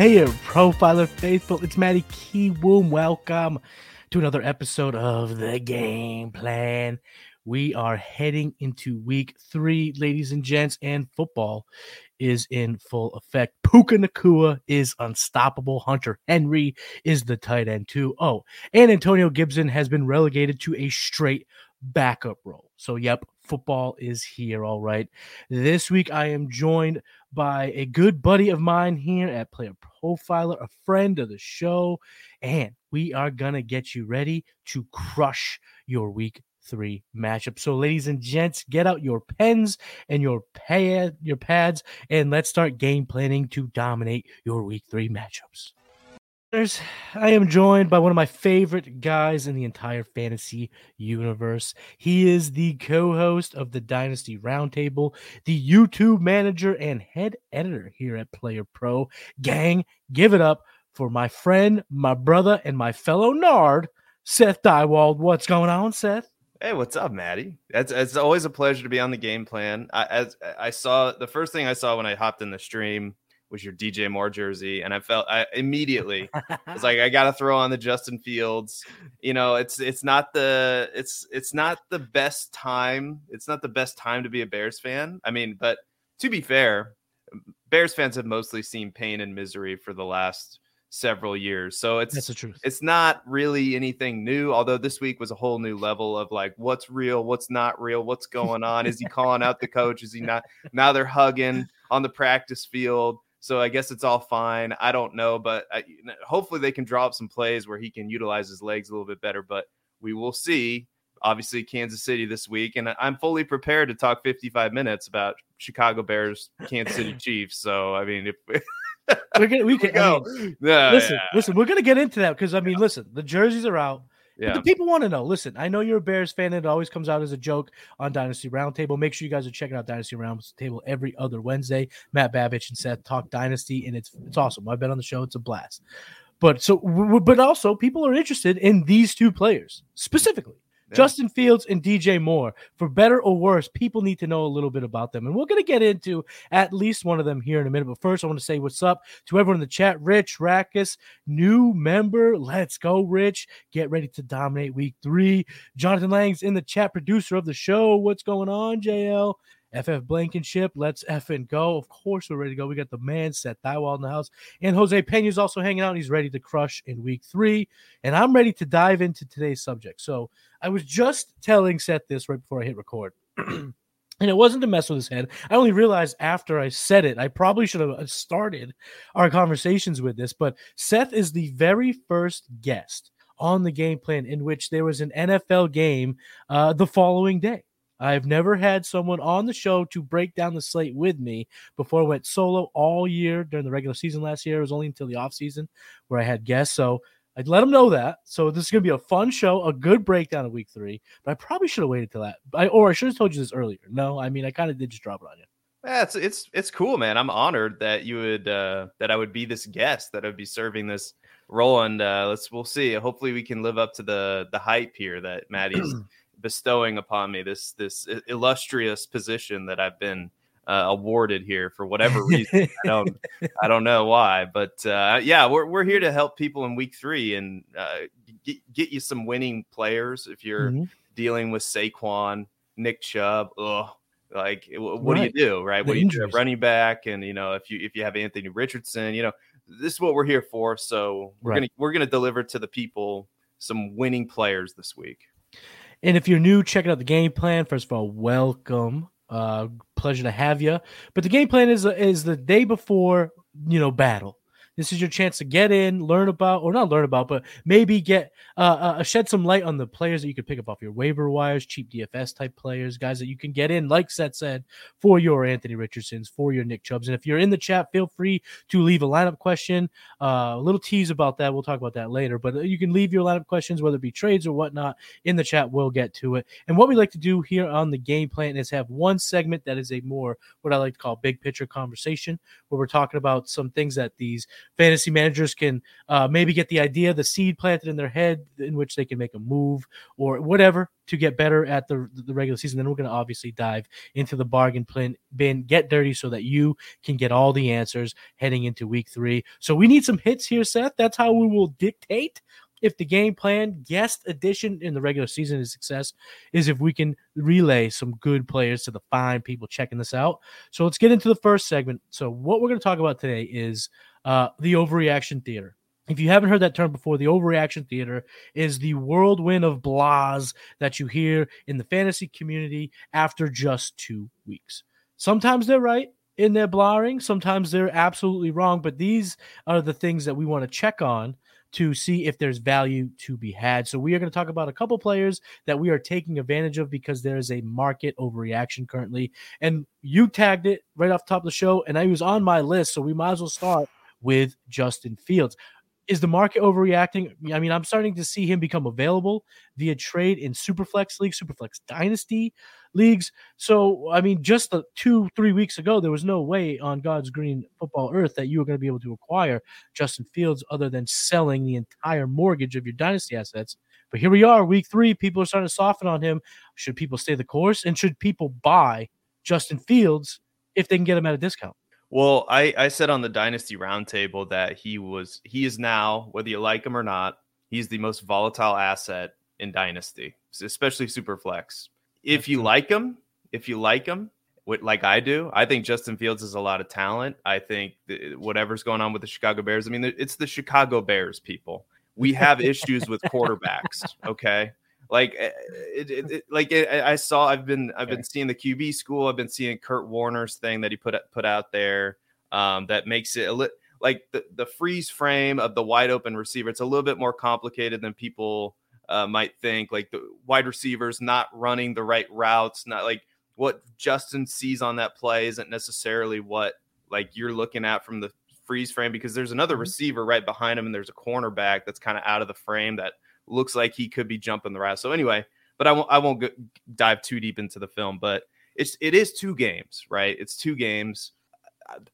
Player profiler faithful? It's Matty Kiwoom. Welcome to another episode of the game plan. We are heading into week three, ladies and gents, and football is in full effect. Puka Nacua is unstoppable. Hunter Henry is the tight end, too. Oh, and Antonio Gibson has been relegated to a straight backup role. So, yep, football is here. All right. This week, I am joined by a good buddy of mine here at Player Profiler, a friend of the show, and we are going to get you ready to crush your week three matchup. So, ladies and gents, get out your pens and your pad, your pads, and let's start game planning to dominate your week three matchups. I am joined by one of my favorite guys in the entire fantasy universe. He is the co host of the Dynasty Roundtable, the YouTube manager, and head editor here at Player Pro. Gang, give it up for my friend, my brother, and my fellow Nard, Seth Diewold. What's going on, Seth? Hey, what's up, Matty? It's, it's always a pleasure to be on the game plan. I, as I saw the first thing I saw when I hopped in the stream was your DJ Moore jersey, and I felt I immediately was like, I got to throw on the Justin Fields. You know, it's it's not the it's it's not the best time. It's not the best time to be a Bears fan. I mean, but to be fair, Bears fans have mostly seen pain and misery for the last several years. So it's That's the truth. it's not really anything new. Although this week was a whole new level of like what's real, what's not real, what's going on. Is he calling out the coach? Is he not? Now they're hugging on the practice field. So I guess it's all fine. I don't know, but uh, I, hopefully they can draw up some plays where he can utilize his legs a little bit better. But we will see. Obviously, Kansas City this week, and I'm fully prepared to talk 55 minutes about Chicago Bears, Kansas City Chiefs. So I mean, if We're gonna, we can go, I mean, Yeah, listen, yeah. listen, we're gonna get into that because I mean, listen, the jerseys are out. But yeah. the people want to know. Listen, I know you're a Bears fan, and it always comes out as a joke on Dynasty Roundtable. Make sure you guys are checking out Dynasty Roundtable every other Wednesday. Matt Babich and Seth talk Dynasty, and it's it's awesome. I've been on the show; it's a blast. But so, but also, people are interested in these two players specifically. Justin Fields and DJ Moore. For better or worse, people need to know a little bit about them. And we're going to get into at least one of them here in a minute. But first, I want to say what's up to everyone in the chat. Rich Rackus, new member. Let's go, Rich. Get ready to dominate week three. Jonathan Lang's in the chat, producer of the show. What's going on, JL? FF Blankenship, let's F and go. Of course, we're ready to go. We got the man Seth Diewold in the house, and Jose Pena's also hanging out. He's ready to crush in week three, and I'm ready to dive into today's subject. So, I was just telling Seth this right before I hit record. and it wasn't to mess with his head. I only realized after I said it. I probably should have started our conversations with this, but Seth is the very first guest on the game plan in which there was an NFL game uh, the following day. I've never had someone on the show to break down the slate with me before I went solo all year during the regular season last year. It was only until the offseason where I had guests. So I'd let them know that. So this is going to be a fun show, a good breakdown of week three. But I probably should have waited till that. I, or I should have told you this earlier. No, I mean, I kind of did just drop it on you. Yeah, it's it's it's cool, man. I'm honored that you would uh that I would be this guest that I would be serving this role, and uh let's we'll see. Hopefully, we can live up to the the hype here that Matty's bestowing upon me. This this illustrious position that I've been uh, awarded here for whatever reason. I don't I don't know why, but uh, yeah, we're we're here to help people in week three and uh, get get you some winning players if you're Mhm. dealing with Saquon, Nick Chubb. Ugh. Like, what Right. do you do, right? The What do you do? Running back, and you know, if you if you have Anthony Richardson, you know, this is what we're here for. So we're Right. gonna we're gonna deliver to the people some winning players this week. And if you're new, checking out the game plan. First of all, welcome. Uh, pleasure to have you. But the game plan is is the day before you know battle. This is your chance to get in, learn about, or not learn about, but maybe get uh, uh, shed some light on the players that you could pick up off your waiver wires, cheap DFS type players, guys that you can get in, like Seth said, for your Anthony Richardsons, for your Nick Chubbs. And if you're in the chat, feel free to leave a lineup question. Uh, a little tease about that. We'll talk about that later. But uh, you can leave your lineup questions, whether it be trades or whatnot, in the chat. We'll get to it. And what we like to do here on the game plan is have one segment that is a more what I like to call big picture conversation, where we're talking about some things that these fantasy managers can uh, maybe get the idea, the seed planted in their head in which they can make a move or whatever to get better at the, the regular season. Then we're going to obviously dive into the bargain plan, bin, get dirty so that you can get all the answers heading into week three. So we need some hits here, Seth. That's how we will dictate if the game plan guest edition in the regular season is success is if we can relay some good players to the fine people checking this out. So let's get into the first segment. So what we're going to talk about today is uh, the overreaction theater. If you haven't heard that term before, the overreaction theater is the whirlwind of blahs that you hear in the fantasy community after just two weeks. Sometimes they're right in their blaring, sometimes they're absolutely wrong, but these are the things that we want to check on to see if there's value to be had. So we are going to talk about a couple players that we are taking advantage of because there is a market overreaction currently. And you tagged it right off the top of the show, and I was on my list, so we might as well start with Justin Fields. Is the market overreacting? I mean, I'm starting to see him become available via trade in Superflex League, Superflex Dynasty leagues. So, I mean, just the two, three weeks ago, there was no way on God's green football earth that you were going to be able to acquire Justin Fields other than selling the entire mortgage of your dynasty assets. But here we are, week three. People are starting to soften on him. Should people stay the course? And should people buy Justin Fields if they can get him at a discount? Well, I, I said on the Dynasty Roundtable that he was he is now, whether you like him or not, he's the most volatile asset in Dynasty, especially Superflex. If you like him, if you like him, like I do, I think Justin Fields has a lot of talent. I think whatever's going on with the Chicago Bears, I mean, it's the Chicago Bears, people. We have issues with quarterbacks. Okay, like eh, it, it, it like it, I saw I've been I've been seeing the QB school I've been seeing Kurt Warner's thing that he put put out there um, that makes it a li- like the, the freeze frame of the wide open receiver it's a little bit more complicated than people uh, might think like the wide receivers not running the right routes not like what Justin sees on that play isn't necessarily what like you're looking at from the freeze frame because there's another mm-hmm. receiver right behind him and there's a cornerback that's kind of out of the frame that looks like he could be jumping the route. So anyway, but I won't I won't go, dive too deep into the film, but it's it is two games, right? It's two games.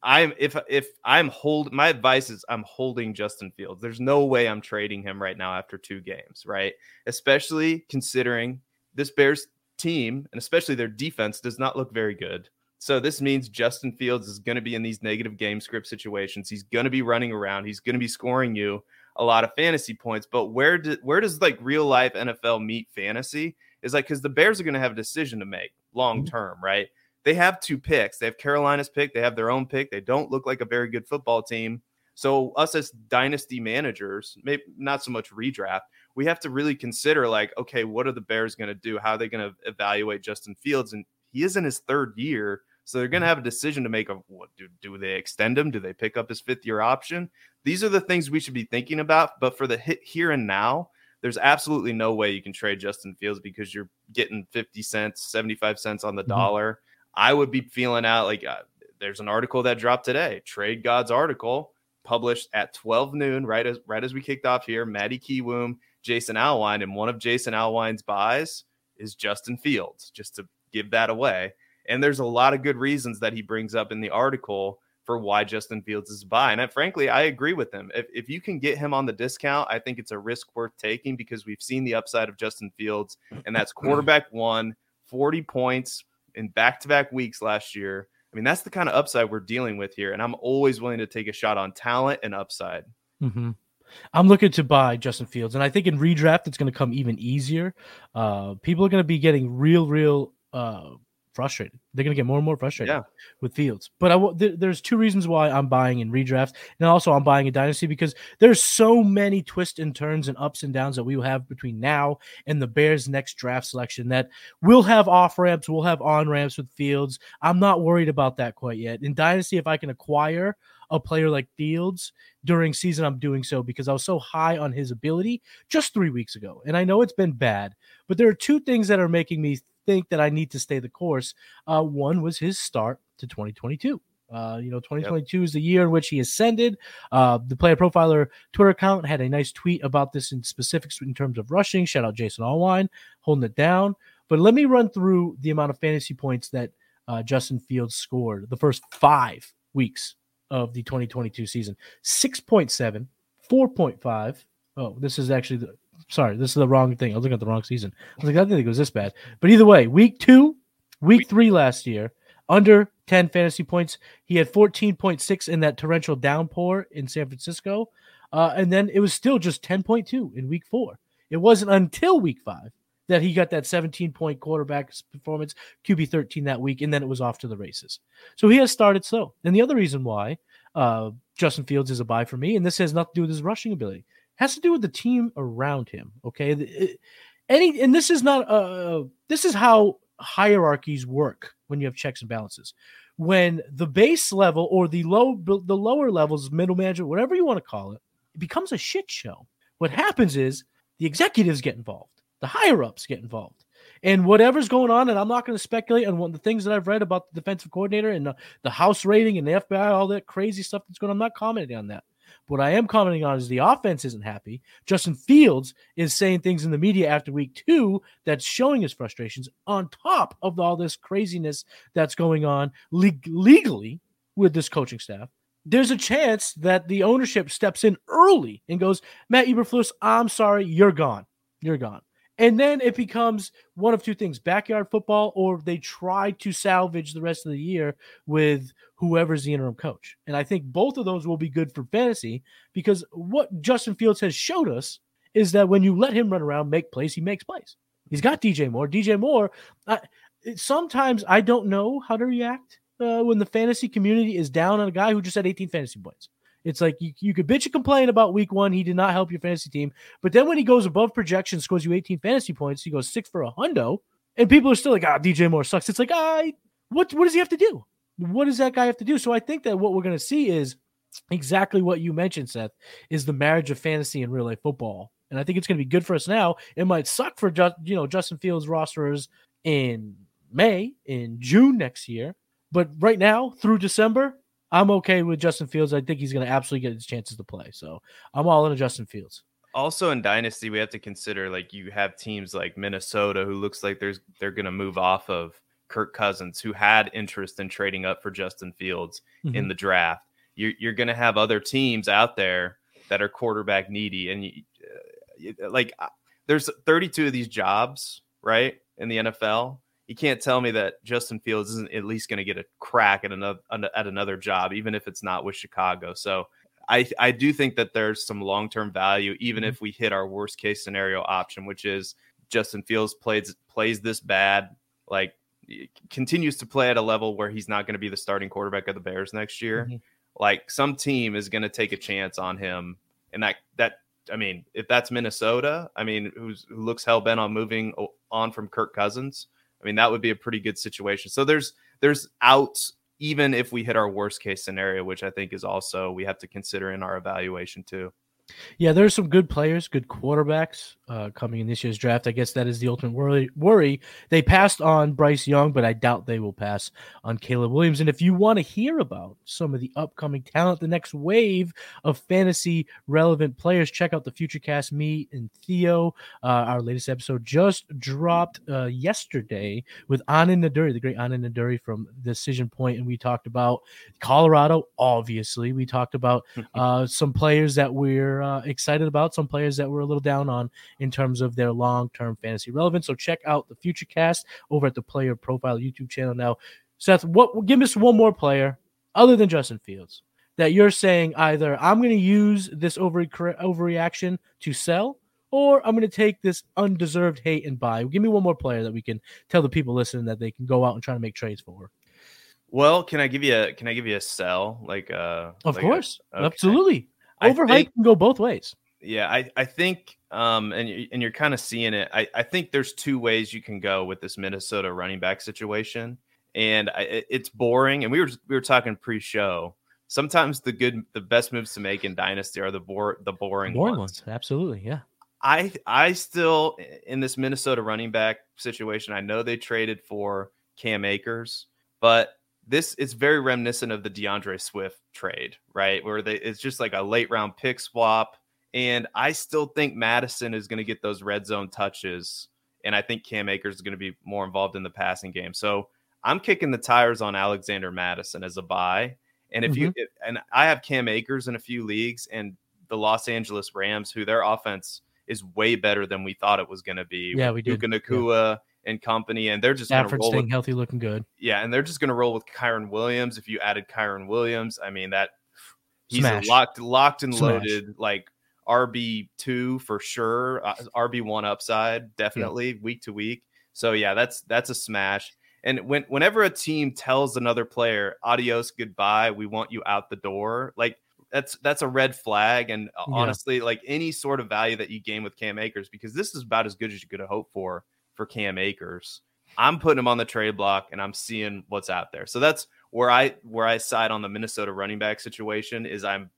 I'm if if I'm hold my advice is I'm holding Justin Fields. There's no way I'm trading him right now after two games, right? Especially considering this Bears team and especially their defense does not look very good. So this means Justin Fields is going to be in these negative game script situations. He's going to be running around. He's going to be scoring you a lot of fantasy points. But where do, where does like real life NFL meet fantasy? Is like because the Bears are going to have a decision to make long mm-hmm. term, right? They have two picks. They have Carolina's pick. They have their own pick. They don't look like a very good football team. So us as dynasty managers, maybe not so much redraft, we have to really consider like, okay, what are the Bears going to do? How are they going to evaluate Justin Fields? And he is in his third year. So they're going to have a decision to make of what do, do they extend him? Do they pick up his fifth year option? These are the things we should be thinking about. But for the hit here and now, there's absolutely no way you can trade Justin Fields because you're getting 50 cents, 75 cents on the mm-hmm. dollar. I would be feeling out like uh, there's an article that dropped today, Trade Gods article published at 12 noon, right as right as we kicked off here. Matty Kiwoom, Jason Alwine, and one of Jason Alwine's buys is Justin Fields, just to give that away. And there's a lot of good reasons that he brings up in the article for why Justin Fields is buy. And I, frankly, I agree with him. If, if you can get him on the discount, I think it's a risk worth taking because we've seen the upside of Justin Fields, and that's quarterback one, 40 points in back to back weeks last year. I mean, that's the kind of upside we're dealing with here. And I'm always willing to take a shot on talent and upside. Mm-hmm. I'm looking to buy Justin Fields, and I think in redraft it's going to come even easier. Uh, people are going to be getting real, real uh, frustrated. They're going to get more and more frustrated yeah. with Fields. But I th- there's two reasons why I'm buying in redraft, and also I'm buying a dynasty because there's so many twists and turns and ups and downs that we will have between now and the Bears' next draft selection. That we'll have off ramps, we'll have on ramps with Fields. I'm not worried about that quite yet. In dynasty, if I can acquire a player like Fields during season, I'm doing so because I was so high on his ability just three weeks ago, and I know it's been bad. But there are two things that are making me think that I need to stay the course. Uh, one was his start to 2022. Uh, you know, 2022 yep. is the year in which he ascended. Uh, the player profiler Twitter account had a nice tweet about this in specifics in terms of rushing. Shout out Jason Allwine holding it down. But let me run through the amount of fantasy points that uh, Justin Fields scored the first five weeks of the 2022 season 6.7, 4.5. Oh, this is actually the sorry, this is the wrong thing. I was looking at the wrong season. I was like, I didn't think it was this bad. But either way, week two, week three last year, under 10 fantasy points. He had 14.6 in that torrential downpour in San Francisco. Uh, and then it was still just 10.2 in week four. It wasn't until week five that he got that 17 point quarterback performance, QB 13 that week, and then it was off to the races. So he has started slow. And the other reason why uh, Justin Fields is a buy for me, and this has nothing to do with his rushing ability, has to do with the team around him. Okay. It, any, and this is not, uh, this is how hierarchies work when you have checks and balances. When the base level or the low, the lower levels, middle management, whatever you want to call it, it becomes a shit show. What happens is the executives get involved the higher ups get involved. And whatever's going on, and I'm not going to speculate on one, the things that I've read about the defensive coordinator and the, the house rating and the FBI, all that crazy stuff that's going on. I'm not commenting on that. What I am commenting on is the offense isn't happy. Justin Fields is saying things in the media after week two that's showing his frustrations on top of all this craziness that's going on le- legally with this coaching staff. There's a chance that the ownership steps in early and goes, Matt Eberflus, I'm sorry, you're gone. You're gone. And then it becomes one of two things backyard football, or they try to salvage the rest of the year with whoever's the interim coach. And I think both of those will be good for fantasy because what Justin Fields has showed us is that when you let him run around, make plays, he makes plays. He's got DJ Moore. DJ Moore, uh, sometimes I don't know how to react uh, when the fantasy community is down on a guy who just had 18 fantasy points. It's like you, you could bitch and complain about week one. He did not help your fantasy team. But then when he goes above projection, scores you 18 fantasy points, he goes six for a hundo, and people are still like, ah, DJ Moore sucks. It's like, I what what does he have to do? What does that guy have to do? So I think that what we're gonna see is exactly what you mentioned, Seth, is the marriage of fantasy and real life football. And I think it's gonna be good for us now. It might suck for just you know Justin Fields rosters in May, in June next year. But right now, through December, I'm okay with Justin Fields. I think he's going to absolutely get his chances to play. So I'm all in on Justin Fields. Also in Dynasty, we have to consider like you have teams like Minnesota who looks like there's they're going to move off of Kirk Cousins, who had interest in trading up for Justin Fields mm-hmm. in the draft. You're, you're going to have other teams out there that are quarterback needy, and you, uh, like uh, there's 32 of these jobs right in the NFL you can't tell me that Justin Fields isn't at least going to get a crack at another at another job, even if it's not with Chicago. So I I do think that there's some long term value, even mm-hmm. if we hit our worst case scenario option, which is Justin Fields plays plays this bad, like continues to play at a level where he's not going to be the starting quarterback of the Bears next year. Mm-hmm. Like some team is going to take a chance on him, and that that I mean, if that's Minnesota, I mean, who's who looks hell bent on moving on from Kirk Cousins I mean, that would be a pretty good situation. So there's there's outs even if we hit our worst case scenario, which I think is also we have to consider in our evaluation too. Yeah, there's some good players, good quarterbacks uh, coming in this year's draft. I guess that is the ultimate worry. Worry they passed on Bryce Young, but I doubt they will pass on Caleb Williams. And if you want to hear about some of the upcoming talent, the next wave of fantasy relevant players, check out the Futurecast. Me and Theo, uh, our latest episode just dropped uh, yesterday with Anand Naduri, the great Anand Naduri from Decision Point, and we talked about Colorado. Obviously, we talked about uh, some players that we're uh, excited about, some players that we're a little down on in terms of their long term fantasy relevance. So check out the future cast over at the Player Profile YouTube channel. Now, Seth, what give us one more player other than Justin Fields that you're saying either I'm going to use this over overreaction to sell or I'm going to take this undeserved hate and buy. Give me one more player that we can tell the people listening that they can go out and try to make trades for. Well, can I give you a can I give you a sell like uh Of like course. A, okay. Absolutely. Overhype think, can go both ways. Yeah, I, I think um and and you're kind of seeing it. I, I think there's two ways you can go with this Minnesota running back situation. And I, it's boring and we were we were talking pre-show. Sometimes the good the best moves to make in dynasty are the bore the boring, boring ones. ones. Absolutely, yeah. I I still in this Minnesota running back situation, I know they traded for Cam Akers, but this is very reminiscent of the D'Andre Swift trade, right? Where they it's just like a late round pick swap. And I still think Mattison is going to get those red zone touches. And I think Cam Akers is going to be more involved in the passing game. So I'm kicking the tires on Alexander Mattison as a buy. And if you mm-hmm. if, and I have Cam Akers in a few leagues, and the Los Angeles Rams, who their offense is way better than we thought it was going to be. Yeah, we did. Puka Nacua and company, and they're just Stafford roll. staying With, healthy, looking good. yeah, and they're just going to roll with Kyren Williams. If you added Kyren Williams, I mean that he's locked, locked and Smash. loaded, like RB two for sure, uh, RB one upside, definitely week to week. So yeah, that's that's a smash. And when whenever a team tells another player, "Adios, goodbye, we want you out the door," like that's that's a red flag. And uh, Yeah. honestly, like any sort of value that you gain with Cam Akers, because this is about as good as you could have hoped for for Cam Akers. I'm putting him on the trade block, and I'm seeing what's out there. So that's where I where I side on the Minnesota running back situation is I'm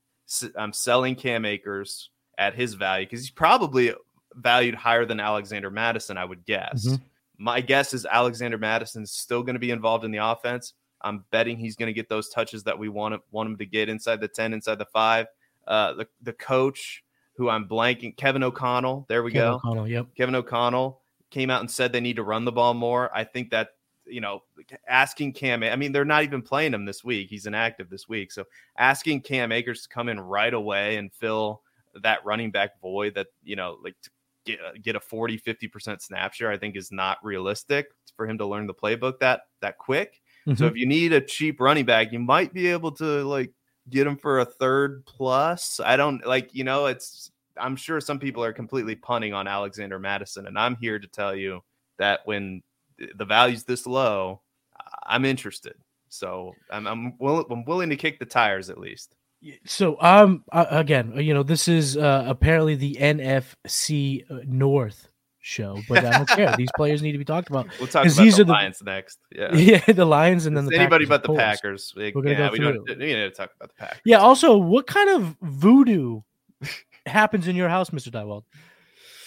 I'm selling Cam Akers at his value because he's probably valued higher than Alexander Mattison, I would guess. Mhm. My guess is Alexander Mattison's still going to be involved in the offense. I'm betting he's going to get those touches that we want him, want him to get inside the 10, inside the five. Uh, the, the coach who I'm blanking, Kevin O'Connell. There we Kevin go. O'Connell, yep. Kevin O'Connell came out and said they need to run the ball more. I think that you know, asking Cam, I mean, they're not even playing him this week. He's inactive this week, so asking Cam Akers to come in right away and fill that running back void that you know, like to get get a 40, 50 percent snap share, I think is not realistic for him to learn the playbook that that quick. So Mhm. if you need a cheap running back, you might be able to like get him for a third plus. I don't like, you know, it's I'm sure some people are completely punting on Alexander Mattison, and I'm here to tell you that when the value's this low, I'm interested. So I'm I'm, will, I'm willing to kick the tires at least. So um uh, again, you know, this is uh, apparently the NFC North show, but I don't care. These players need to be talked about. We'll talk about these the are the- Lions next. Yeah. Yeah, the Lions and then It's the anybody Packers, but the. Packers. We're gonna yeah, go we don't through. we need to talk about the Packers. Yeah. Also, what kind of voodoo happens in your house, Mister Diewold?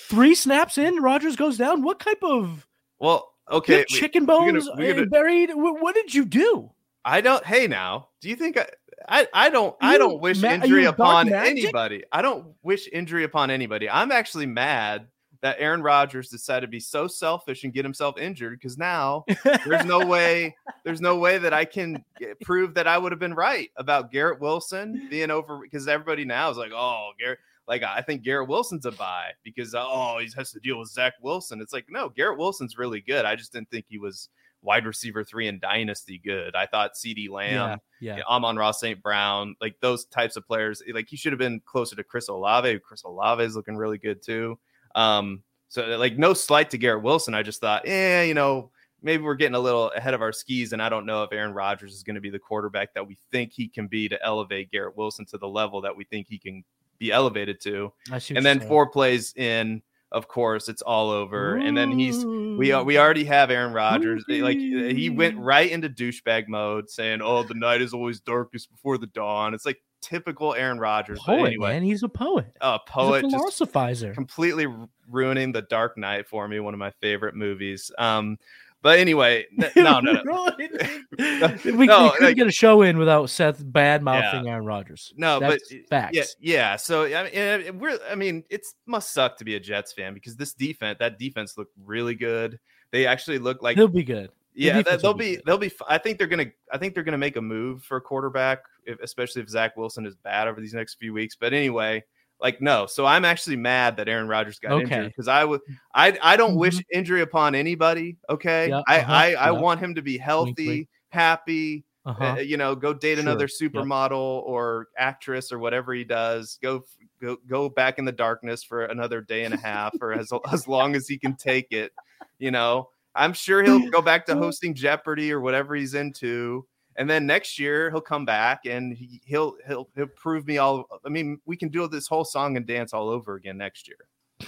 Three snaps in, Rodgers goes down. What type of Well, okay. chicken we're gonna- bones we're gonna- buried? What, did you do? I don't. Hey, now, do you think I? I, I don't. I don't wish ma- injury upon anybody. I don't wish injury upon anybody. I'm actually mad that Aaron Rodgers decided to be so selfish and get himself injured because now there's no way. There's no way that I can get- prove that I would have been right about Garrett Wilson being over because everybody now is like, oh, Garrett. Like I think Garrett Wilson's a buy because oh he has to deal with Zach Wilson. It's like no, Garrett Wilson's really good. I just didn't think he was wide receiver three in dynasty good. I thought CeeDee Lamb, yeah, yeah. Amon-Ra St. Brown, like those types of players, like he should have been closer to Chris Olave. Chris Olave is looking really good too. Um, so like no slight to Garrett Wilson. I just thought, eh, you know, maybe we're getting a little ahead of our skis, and I don't know if Aaron Rodgers is going to be the quarterback that we think he can be to elevate Garrett Wilson to the level that we think he can be elevated to. I see what And then four plays in, of course, it's all over. And then he's we we already have Aaron Rodgers. eh, Like he went right into douchebag mode, saying, "Oh, the night is always darkest before the dawn." It's like typical Aaron Rodgers. Poet, anyway, man. He's a poet. a poet a philosophizer. completely ruining the Dark Knight for me, one of my favorite movies. Um, but anyway, no, no, no. we, we No, couldn't like- get a show in without Seth bad mouthing Aaron Rodgers. No, but That's facts. Yeah, yeah. So I mean, we're. I mean, it's must suck to be a Jets fan because this defense, that defense, looked really good. They actually look like they'll be good. yeah, defense that, they'll be be they'll be. I think they're gonna. I think they're gonna make a move for a quarterback, if, especially if Zach Wilson is bad over these next few weeks. But anyway, like no. So I'm actually mad that Aaron Rodgers got Okay. injured because I would. I I don't wish Mhm. injury upon anybody. Okay, I uh-huh, I, I want him to be healthy, happy. Uh-huh. uh, you know, go date Sure, another yep. supermodel or actress or whatever he does. Go go go back in the darkness for another day and a half or as as long as he can take it. You know, I'm sure he'll go back to hosting Jeopardy or whatever he's into. And then next year he'll come back and he, he'll he'll he'll prove me all. I mean, we can do this whole song and dance all over again next year.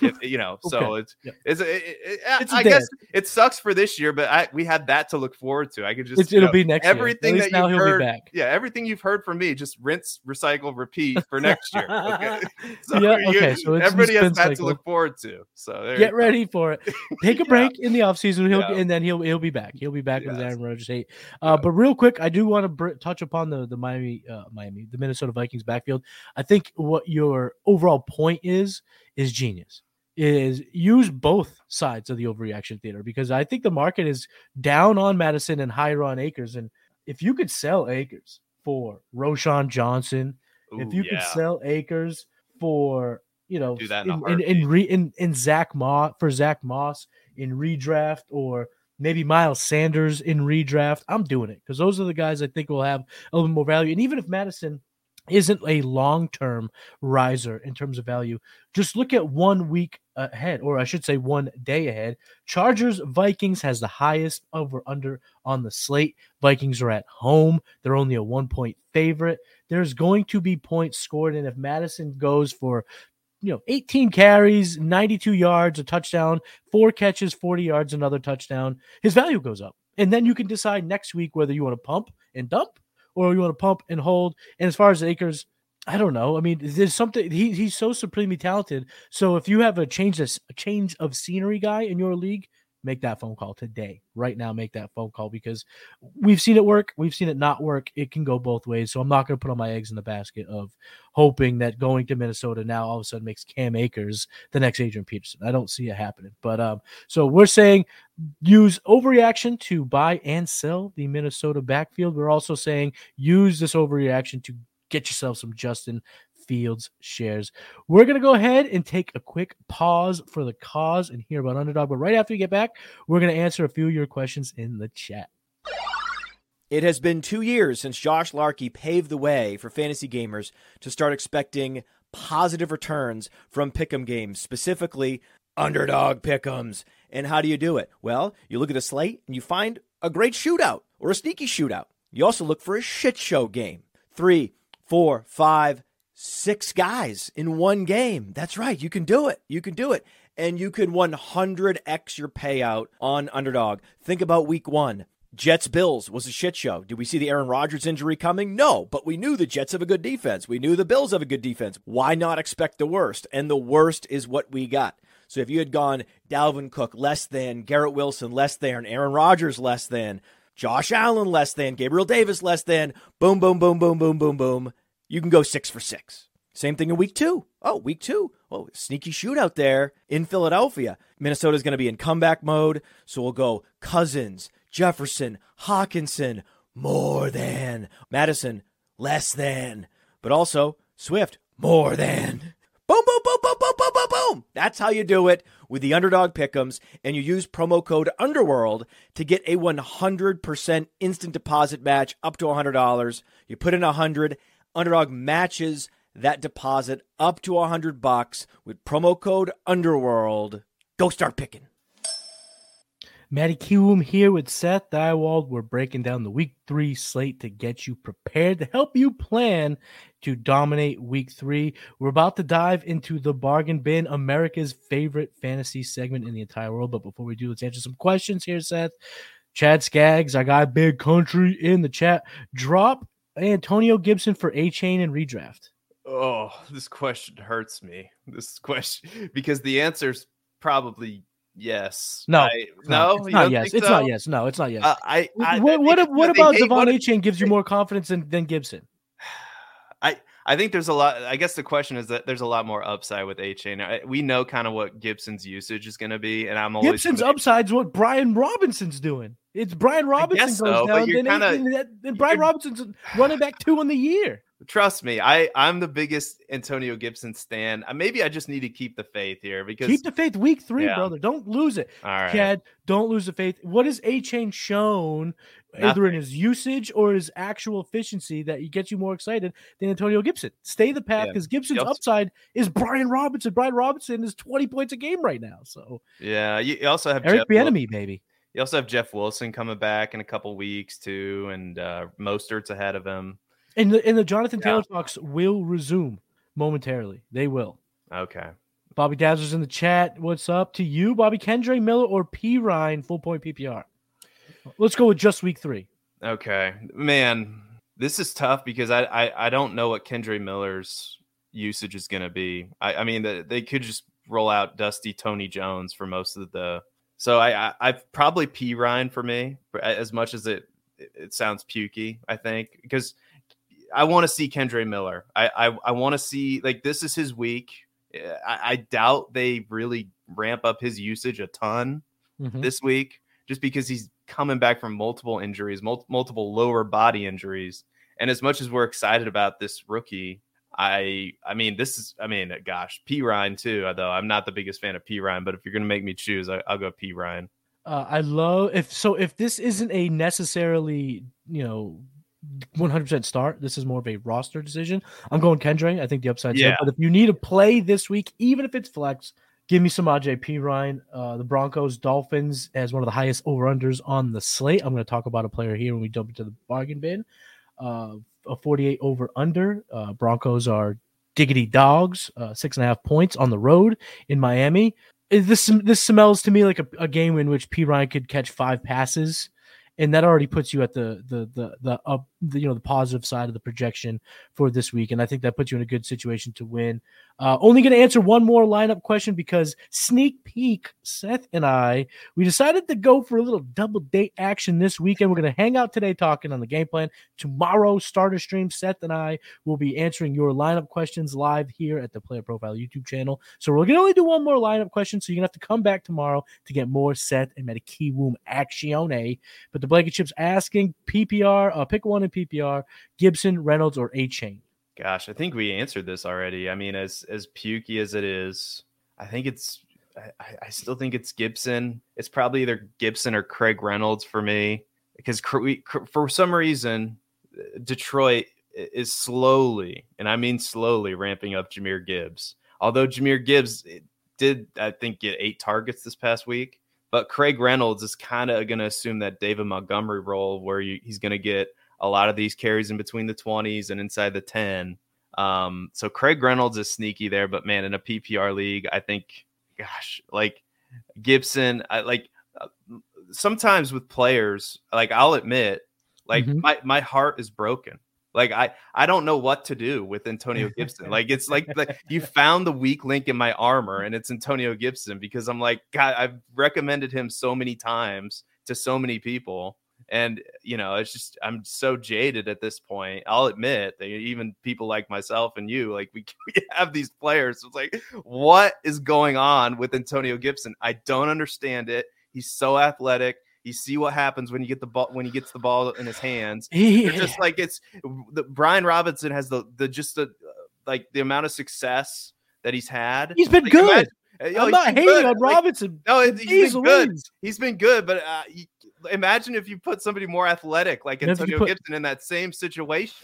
If, you know, so it's yep. it's, it, it, it- It's I dead. guess it sucks for this year, but I we had that to look forward to. I could just It's, it'll know, be next year. everything At that you've heard- back. yeah, everything you've heard from me, just rinse, recycle, repeat for next year. Okay. So Yeah, you- so it's everybody has that to look forward to. So there Get ready for it. Take a Yeah. break in the offseason, he'll Yeah. and then he'll he'll be back. He'll be back with Yes. Aaron Rodgers hate. Uh, but real quick, I do want to br- touch upon the the Miami uh, Miami the Minnesota Vikings backfield. I think what your overall point is is genius. Is use both sides of the overreaction theater because I think the market is down on Mattison and higher on Akers. And if you could sell Akers for Roschon Johnson, Ooh, if you yeah. could sell Akers for you know Do that in in, in, in, re, in in Zach Moss for Zach Moss in redraft or maybe Miles Sanders in redraft, I'm doing it because those are the guys I think will have a little more value. And even if Madison isn't a long term riser in terms of value, just look at one week ahead, or I should say one day ahead. Chargers Vikings has the highest over under on the slate. Vikings are at home. They're only a one point favorite. There's going to be points scored. And if Mattison goes for you know 18 carries 92 yards a touchdown four catches 40 yards another touchdown his value goes up and then you can decide next week whether you want to pump and dump or you want to pump and hold. And as far as Akers i don't know. I mean there's something he, he's so supremely talented. So if you have a change this a change of scenery guy in your league make that phone call today. Right now make that phone call because we've seen it work we've seen it not work. It can go both ways. So i'm not going to put all my eggs in the basket of hoping that going to minnesota now all of a sudden makes cam akers the next adrian peterson. I don't see it happening. But um so we're saying use overreaction to buy and sell the minnesota backfield. We're also saying use this overreaction to get yourself some justin Fields shares. We're going to go ahead and take a quick pause for the cause and hear about Underdog. But right after we get back, we're going to answer a few of your questions in the chat. It has been two years since Josh Larkey paved the way for fantasy gamers to start expecting positive returns from pick'em games, specifically underdog pick'ems. And how do you do it? Well, you look at the slate and you find a great shootout or a sneaky shootout. You also look for a shit show game. Three, four, five, six guys in one game. That's right. You can do it. You can do it. And you can 100x your payout on underdog. Think about week one. Jets Bills was a shit show. Did we see the Aaron Rodgers injury coming? No, but we knew the Jets have a good defense. We knew the Bills have a good defense. Why not expect the worst? And the worst is what we got. So if you had gone Dalvin Cook less than, Garrett Wilson less than, Aaron Rodgers less than, Josh Allen less than, Gabriel Davis less than, boom, boom, boom, boom, boom, boom, boom, you can go six for six. Same thing in week two. Oh, week two. Oh, sneaky shootout there in Philadelphia. Minnesota's going to be in comeback mode. So we'll go Cousins, Jefferson, Hockenson, more than. Mattison, less than. But also Swift, more than. Boom, boom, boom, boom, boom, boom, boom, boom. That's how you do it with the underdog pickums. and you use promo code Underworld to get a 100% instant deposit match up to $100. You put in 100, Underdog matches that deposit up to 100 bucks with promo code Underworld. Go start picking. Matty Kiwoom here with Seth Diewold. We're breaking down the week three slate to get you prepared to help you plan to dominate week three. We're about to dive into the bargain bin, America's favorite fantasy segment in the entire world. But before we do, let's answer some questions here, Seth. Chad Skaggs, I got big country in the chat. Drop Antonio Gibson for Achane and redraft. Oh, this question hurts me. This question because the answer's probably yes. No, I- no, not, it's not yes. It's so? not yes. No, it's not yes. Uh, I, I what what, what about De'Von Achane gives you more confidence than, than Gibson? I I think there's a lot. I guess the question is that there's a lot more upside with Achane. We know kind of what Gibson's usage is going to be, and I'm always Gibson's upside's what Brian Robinson's doing. It's Brian Robinson goes so, down, then, kinda- then, then Brian Robinson's running back two in the year. Trust me, I I'm the biggest Antonio Gibson stan. Uh, Maybe I just need to keep the faith here because Keep the faith. Week three, Yeah. brother. Don't lose it. all right. Chad, don't lose the faith. What has Achane shown, either in his usage or his actual efficiency, that gets you more excited than Antonio Gibson? Stay the path Yeah. because Gibson's Yep. upside is Brian Robinson. Brian Robinson is 20 points a game right now. So Yeah, you, also have Eric Bieniemy, baby. You also have Jeff Wilson coming back in a couple weeks too, and uh, Mostert's ahead of him. And the, and the Jonathan Yeah. Taylor talks will resume momentarily. They will. Okay. Bobby Dazzler's in the chat. What's up to you, Bobby? Kendre Miller or Perine, full point PPR? Let's go with just week three. Okay, man, this is tough because I I, I don't know what Kendre Miller's usage is going to be. I, I mean, the, they could just roll out Dusty Tony Jones for most of the. So I, I I've probably Perine for me, as much as it it, sounds pukey, I think because I want to see Kendre Miller. I I, I want to see like this is his week. I, I doubt they really ramp up his usage a ton Mhm. this week just because he's coming back from multiple injuries, mul- multiple lower body injuries. And as much as we're excited about this rookie, I I mean this is I mean gosh Perine too. Though I'm not the biggest fan of Perine but if you're gonna make me choose, I, will go Perine. Uh, I love if so if this isn't a necessarily you know 100% start. This is more of a roster decision. I'm going Kendre. I think the upside. Yeah. But if you need a play this week, even if it's flex, give me some Aj Perine. Uh, the Broncos Dolphins as one of the highest over unders on the slate. I'm going to talk about a player here when we jump into the bargain bin. Uh, a 48 over under. Uh, Broncos are diggity dogs, uh, six and a half points on the road in Miami. This this smells to me like a, a game in which Perine could catch five passes and that already puts you at the the the the the, you know the positive side of the projection for this week and i think that puts you in a good situation to win uh, only going to answer one more lineup question because sneak peek seth and i we decided to go for a little double date action this weekend we're going to hang out today talking on the game plan tomorrow starter stream seth and i will be answering your lineup questions live here at the player profile youtube channel so we're going to only do one more lineup question so you're going to have to come back tomorrow to get more seth and action A. but the blanket chips asking ppr uh, pick one in PPR, Gibson, Reynolds, or Achane? Gosh, I think we answered this already. I mean, as as pukey as it is, I think it's I, I still think it's Gibson. It's probably either Gibson or Craig Reynolds for me because for some reason uh, Detroit is slowly, and I mean slowly, ramping up Jahmyr Gibbs. Although Jahmyr Gibbs did, I think, get eight targets this past week, but Craig Reynolds is kind of going to assume that David Montgomery role where you, he's going to get a lot of these carries in between the 20s and inside the 10. Um, so Craig Reynolds is sneaky there, but man, in a PPR league, I think, gosh, like Gibson, I like uh, sometimes with players, like I'll admit, like mm-hmm. my, my heart is broken. Like I, I don't know what to do with Antonio Gibson. like it's like, like you found the weak link in my armor, and it's Antonio Gibson because I'm like, God, I've recommended him so many times to so many people, and you know it's just i'm so jaded at this point i'll admit that even people like myself and you like we, we have these players it's like what is going on with antonio gibson i don't understand it he's so athletic you see what happens when you get the ball when he gets the ball in his hands it's just like it's the brian robinson has the the just the like the amount of success that he's had he's been like, good imagine, I'm not hating good. on Robinson. Like, no, he's Easily. been good. He's been good, but uh, imagine if you put somebody more athletic like Antonio put, Gibson in that same situation.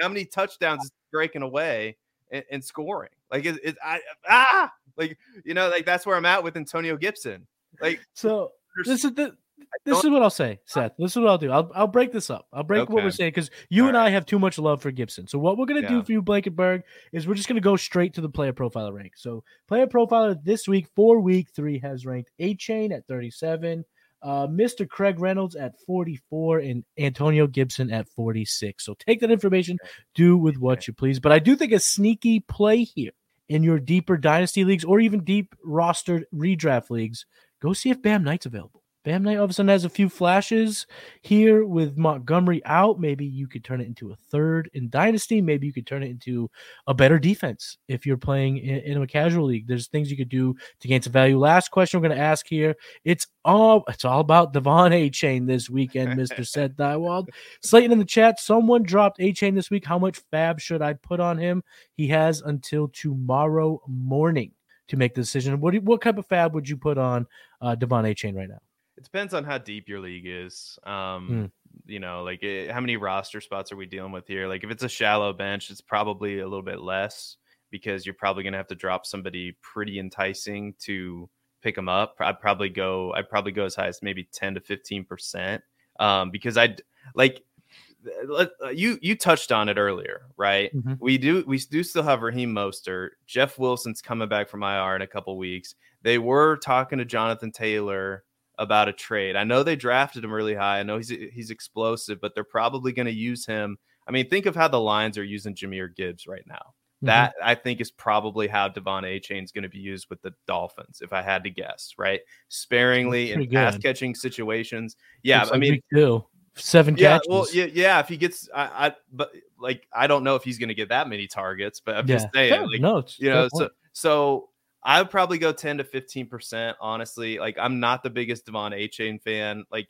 How many touchdowns is breaking away and, and scoring? Like it, it, I ah like you know like that's where I'm at with Antonio Gibson. Like so this is the this is what I'll say, Seth. This is what I'll do. I'll, I'll break this up. I'll break okay. what we're saying because you All and right. I have too much love for Gibson. So what we're gonna yeah. do for you, Blankenberg, is we're just gonna go straight to the player profiler rank. So player profiler this week for week three has ranked Achane at 37, uh, Mr. Craig Reynolds at 44 and Antonio Gibson at 46. So take that information, do with what you please. But I do think a sneaky play here in your deeper dynasty leagues or even deep roster redraft leagues, go see if Bam Knight's available. Bam Knight all of a sudden has a few flashes here with Montgomery out. Maybe you could turn it into a third in Dynasty. Maybe you could turn it into a better defense if you're playing in, in a casual league. There's things you could do to gain some value. Last question we're going to ask here. It's all it's all about De'Von Achane this weekend, Mr. Seth Diewold. Slayton in the chat. Someone dropped Achane this week. How much fab should I put on him? He has until tomorrow morning to make the decision. What what type of fab would you put on uh, De'Von Chain right now? It depends on how deep your league is. Um, mm. You know, like it, eh, how many roster spots are we dealing with here? Like if it's a shallow bench, it's probably a little bit less because you're probably going to have to drop somebody pretty enticing to pick them up. I'd probably go. I'd probably go as high as maybe ten to fifteen percent. Um, because I'd like uh, you you touched on it earlier, right? Mm-hmm. We do we do still have Raheem Mostert. Jeff Wilson's coming back from IR in a couple weeks. They were talking to Jonathan Taylor about a trade. I know they drafted him really high. I know he's he's explosive, but they're probably going to use him. I mean, think of how the Lions are using Jahmyr Gibbs right now. Mm-hmm. That I think is probably how De'Von Achane is going to be used with the Dolphins, if I had to guess, right? Sparingly in pass catching situations. Yeah, I mean, two, seven yeah, catches. Well, yeah, yeah. If he gets, I, I, but like, I don't know if he's going to get that many targets, but I'm yeah. just saying, like, no, you know, so so I would probably go 10 to 15%, honestly. Like, I'm not the biggest De'Von Achane fan. Like,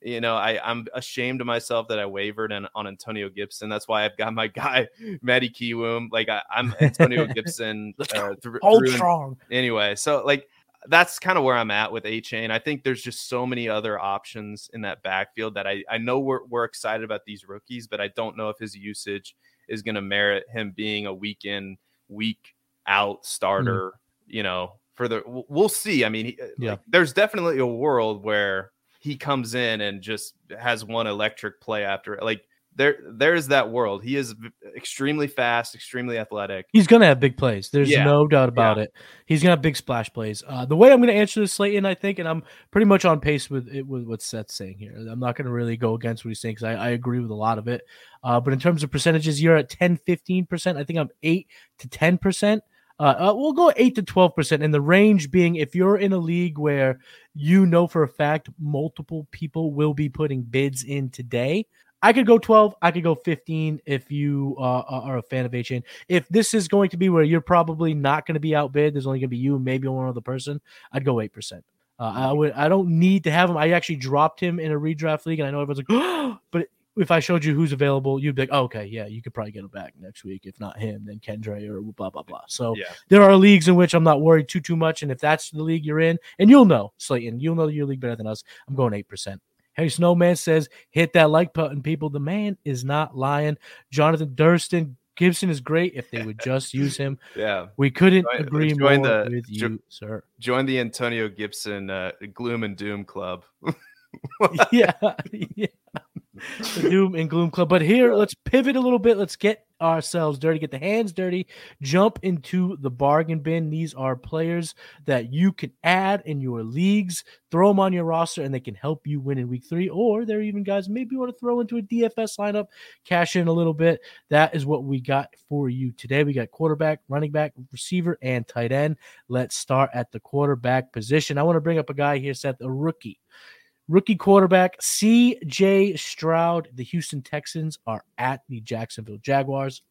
you know, I, I'm ashamed of myself that I wavered on, on Antonio Gibson. That's why I've got my guy, Matty Kiwoom. Like I, am Antonio Gibson. uh, th- Hold strong. Anyway, so like that's kind of where I'm at with Achane. I think there's just so many other options in that backfield that I, I know we're, we're excited about these rookies, but I don't know if his usage is going to merit him being a week in, week out hmm. starter. You know, for the, we'll see. I mean, yeah. Like, there's definitely a world where he comes in and just has one electric play after like there there's that world. He is extremely fast, extremely athletic. He's gonna have big plays. There's yeah. no doubt about yeah. it. He's gonna have big splash plays. Uh, the way I'm gonna answer this, Slayton, I think, and I'm pretty much on pace with it with what Seth's saying here. I'm not gonna really go against what he's saying because I, I, agree with a lot of it. Uh, but in terms of percentages, you're at 10, 15 percent. I think I'm eight to ten percent. Uh, uh, we'll go 8 to 12%. And the range being if you're in a league where you know for a fact multiple people will be putting bids in today, I could go 12. I could go 15 if you uh, are a fan of HN. If this is going to be where you're probably not going to be outbid, there's only going to be you and maybe one other person, I'd go 8%. Uh, I would. I don't need to have him. I actually dropped him in a redraft league, and I know everyone's like, oh, but if I showed you who's available, you'd be like, oh, okay, yeah, you could probably get him back next week. If not him, then Kendre or blah blah blah. So yeah. there are leagues in which I'm not worried too too much, and if that's the league you're in, and you'll know, Slayton, you'll know your league better than us. I'm going eight percent. Harry Snowman says, hit that like button, people. The man is not lying. Jonathan Durston, Gibson is great if they would just use him. Yeah, we couldn't join, agree more the, with you, jo- sir. Join the Antonio Gibson uh, gloom and doom club. yeah, yeah the doom and gloom club. But here, let's pivot a little bit. Let's get ourselves dirty, get the hands dirty, jump into the bargain bin. These are players that you can add in your leagues, throw them on your roster, and they can help you win in week three. Or they're even guys maybe you want to throw into a DFS lineup, cash in a little bit. That is what we got for you today. We got quarterback, running back, receiver, and tight end. Let's start at the quarterback position. I want to bring up a guy here, Seth, a rookie. Rookie quarterback CJ Stroud. The Houston Texans are at the Jacksonville Jaguars.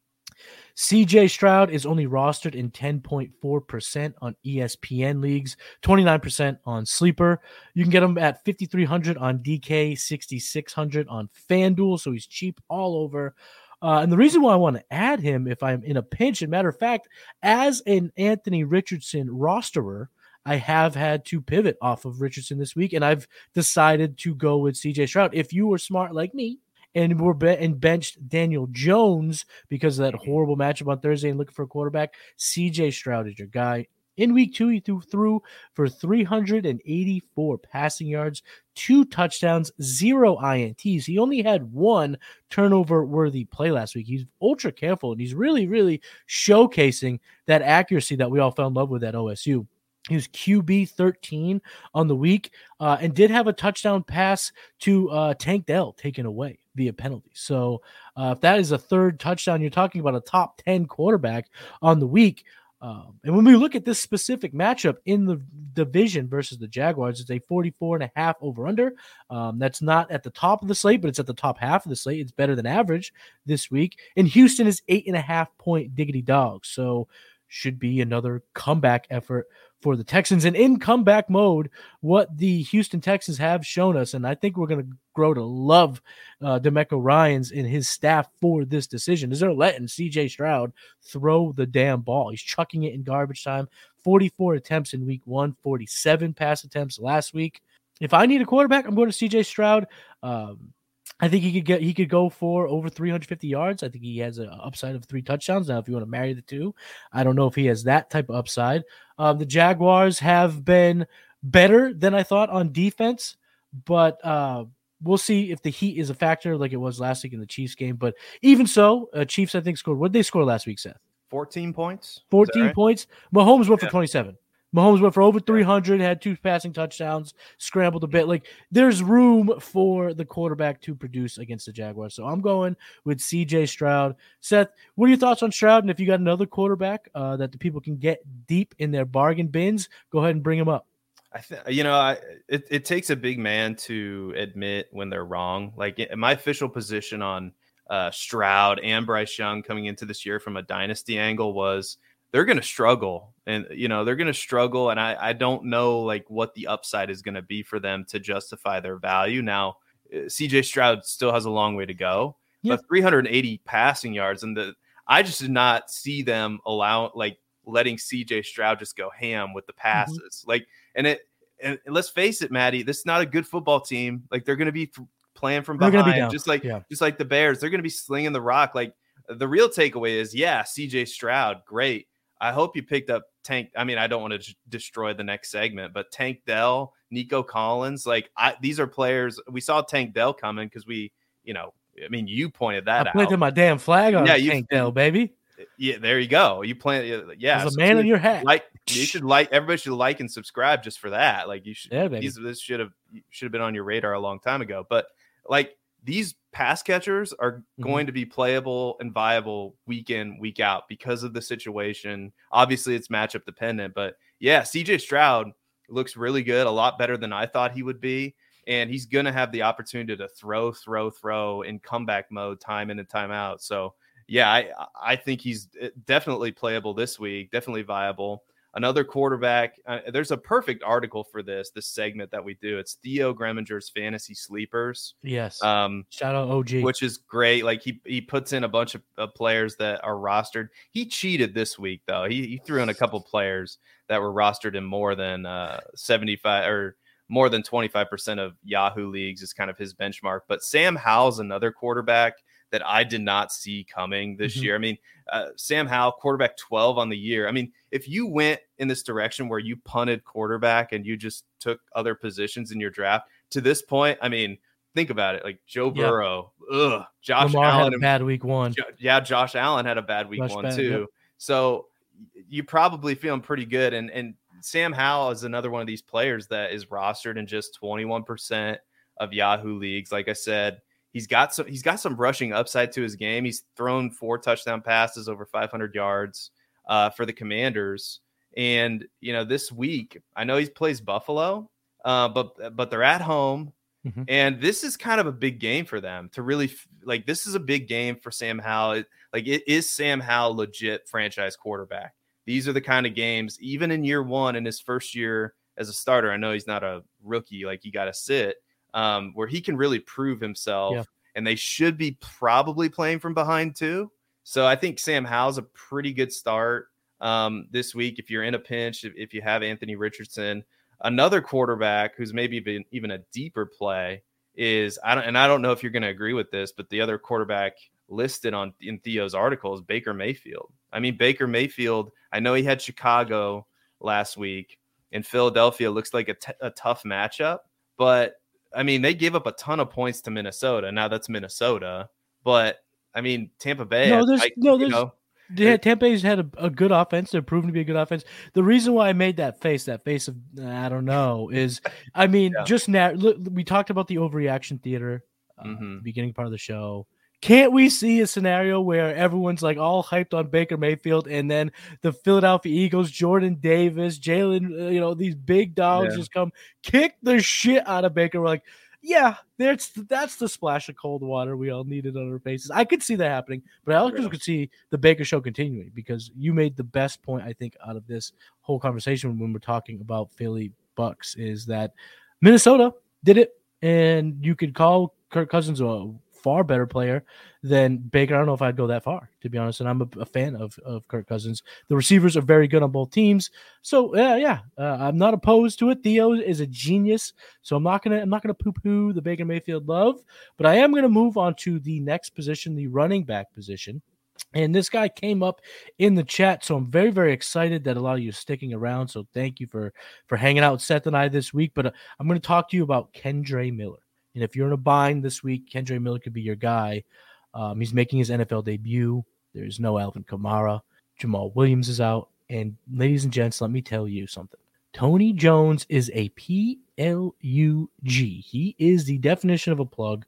CJ Stroud is only rostered in 10.4% on ESPN leagues, 29% on Sleeper. You can get him at 5,300 on DK, 6,600 on FanDuel. So he's cheap all over. Uh, and the reason why I want to add him if I'm in a pinch, and matter of fact, as an Anthony Richardson rosterer, I have had to pivot off of Richardson this week, and I've decided to go with CJ Stroud. If you were smart like me and were be- and benched Daniel Jones because of that horrible matchup on Thursday and looking for a quarterback, CJ Stroud is your guy. In week two, he threw through for 384 passing yards, two touchdowns, zero INTs. He only had one turnover worthy play last week. He's ultra careful and he's really, really showcasing that accuracy that we all fell in love with at OSU. He was QB 13 on the week uh, and did have a touchdown pass to uh, Tank Dell taken away via penalty. So, uh, if that is a third touchdown, you're talking about a top 10 quarterback on the week. Um, and when we look at this specific matchup in the division versus the Jaguars, it's a 44 and a half over under. Um, that's not at the top of the slate, but it's at the top half of the slate. It's better than average this week. And Houston is eight and a half point diggity dogs. So, should be another comeback effort for the Texans. And in comeback mode, what the Houston Texans have shown us, and I think we're going to grow to love uh, DeMeco Ryans and his staff for this decision, is they're letting CJ Stroud throw the damn ball. He's chucking it in garbage time. 44 attempts in week one, 47 pass attempts last week. If I need a quarterback, I'm going to CJ Stroud. Um, I think he could get he could go for over 350 yards. I think he has an upside of three touchdowns. Now, if you want to marry the two, I don't know if he has that type of upside. Um, the Jaguars have been better than I thought on defense, but uh, we'll see if the heat is a factor like it was last week in the Chiefs game. But even so, uh, Chiefs I think scored. What did they score last week, Seth? 14 points. 14 right? points. Mahomes went yeah. for 27. Mahomes went for over 300, had two passing touchdowns, scrambled a bit. Like there's room for the quarterback to produce against the Jaguars. So I'm going with CJ Stroud. Seth, what are your thoughts on Stroud? And if you got another quarterback uh, that the people can get deep in their bargain bins, go ahead and bring him up. I think you know, I it, it takes a big man to admit when they're wrong. Like my official position on uh, Stroud and Bryce Young coming into this year from a dynasty angle was they're going to struggle and you know they're going to struggle and I, I don't know like what the upside is going to be for them to justify their value now uh, cj stroud still has a long way to go yeah. but 380 passing yards and the i just did not see them allow like letting cj stroud just go ham with the mm-hmm. passes mm-hmm. like and it and let's face it Matty this is not a good football team like they're going to be playing from behind be just like yeah. just like the bears they're going to be slinging the rock like the real takeaway is yeah cj stroud great I hope you picked up Tank. I mean, I don't want to destroy the next segment, but Tank Dell, Nico Collins, like I, these are players. We saw Tank Dell coming because we, you know, I mean, you pointed that I planted out. my damn flag on yeah, you, Tank Dell, baby. Yeah, there you go. You plant, yeah. As a man in your hat. Like you should like everybody should like and subscribe just for that. Like you should. Yeah, baby. These, this should have should have been on your radar a long time ago. But like these pass catchers are mm-hmm. going to be playable and viable week in, week out because of the situation. Obviously, it's matchup dependent, but yeah, CJ Stroud looks really good, a lot better than I thought he would be. And he's going to have the opportunity to throw, throw, throw in comeback mode time in and time out. So, yeah, I, I think he's eh, definitely playable this week, definitely viable another quarterback. Uh, there's a perfect article for this this segment that we do. It's Theo Greminger's fantasy sleepers. Yes. Um, shout out OG, which is great. Like he he puts in a bunch of, of players that are rostered. He cheated this week though. He he threw in a couple players that were rostered in more than uh 75 or more than 25% of Yahoo leagues is kind of his benchmark. But Sam Howell's another quarterback that I did not see coming this mm-hmm. year. I mean, uh, Sam Howell, quarterback 12 on the year. I mean, if you went in this direction where you punted quarterback and you just took other positions in your draft to this point, I mean, think about it. Like Joe Burrow, ugh, Josh Lamar Allen, had a bad week one. Yeah, Josh Allen had a bad week Josh one bad, too. Yep. So you probably feeling pretty good. And and Sam Howell is another one of these players that is rostered in just 21% of Yahoo leagues. Like I said, He's got some he's got some rushing upside to his game. He's thrown four touchdown passes over 500 yards uh, for the Commanders. And you know, this week I know he plays Buffalo, uh, but but they're at home, mm-hmm. and this is kind of a big game for them to really like. This is a big game for Sam Howell. It, like, it is Sam Howell legit franchise quarterback? These are the kind of games, even in year one in his first year as a starter. I know he's not a rookie; like you got to sit um, where he can really prove himself. Yeah. And they should be probably playing from behind too. So I think Sam Howell's a pretty good start um, this week. If you're in a pinch, if, if, you have Anthony Richardson, another quarterback who's maybe even even a deeper play is I don't and I don't know if you're going to agree with this, but the other quarterback listed on in Theo's article is Baker Mayfield. I mean Baker Mayfield. I know he had Chicago last week, and Philadelphia looks like a, t- a tough matchup, but I mean, they gave up a ton of points to Minnesota. Now that's Minnesota, but I mean, Tampa Bay. No, there's I, no, there's. Know, yeah, Tampa Bay's had a, a, good offense. They're proven to be a good offense. The reason why I made that face, that face of I don't know, is I mean, yeah. just now we talked about the overreaction theater, uh, mm-hmm. the beginning part of the show. Can't we see a scenario where everyone's like all hyped on Baker Mayfield and then the Philadelphia Eagles, Jordan Davis, Jalen, uh, you know, these big dogs yeah. just come kick the shit out of Baker. We're like, yeah, that's that's the splash of cold water we all needed on our faces. I could see that happening, but I also yeah. could see the Baker show continuing because you made the best point I think out of this whole conversation when we're talking about Philly Bucks is that Minnesota did it, and you could call Kirk Cousins a far better player than Baker. I don't know if I'd go that far, to be honest. And I'm a, a fan of, of Kirk Cousins. The receivers are very good on both teams. So yeah, yeah, uh, I'm not opposed to it. Theo is a genius, so I'm not gonna I'm not gonna poo poo the Baker Mayfield love, but I am gonna move on to the next position, the running back position. And this guy came up in the chat, so I'm very, very excited that a lot of you are sticking around. So thank you for for hanging out with Seth and I this week. But uh, I'm going to talk to you about Kendre Miller. And if you're in a bind this week, Kendre Miller could be your guy. Um, he's making his NFL debut. There's no Alvin Kamara. Jamaal Williams is out. And ladies and gents, let me tell you something. Tony Jones is a PLUG. He is the definition of a plug.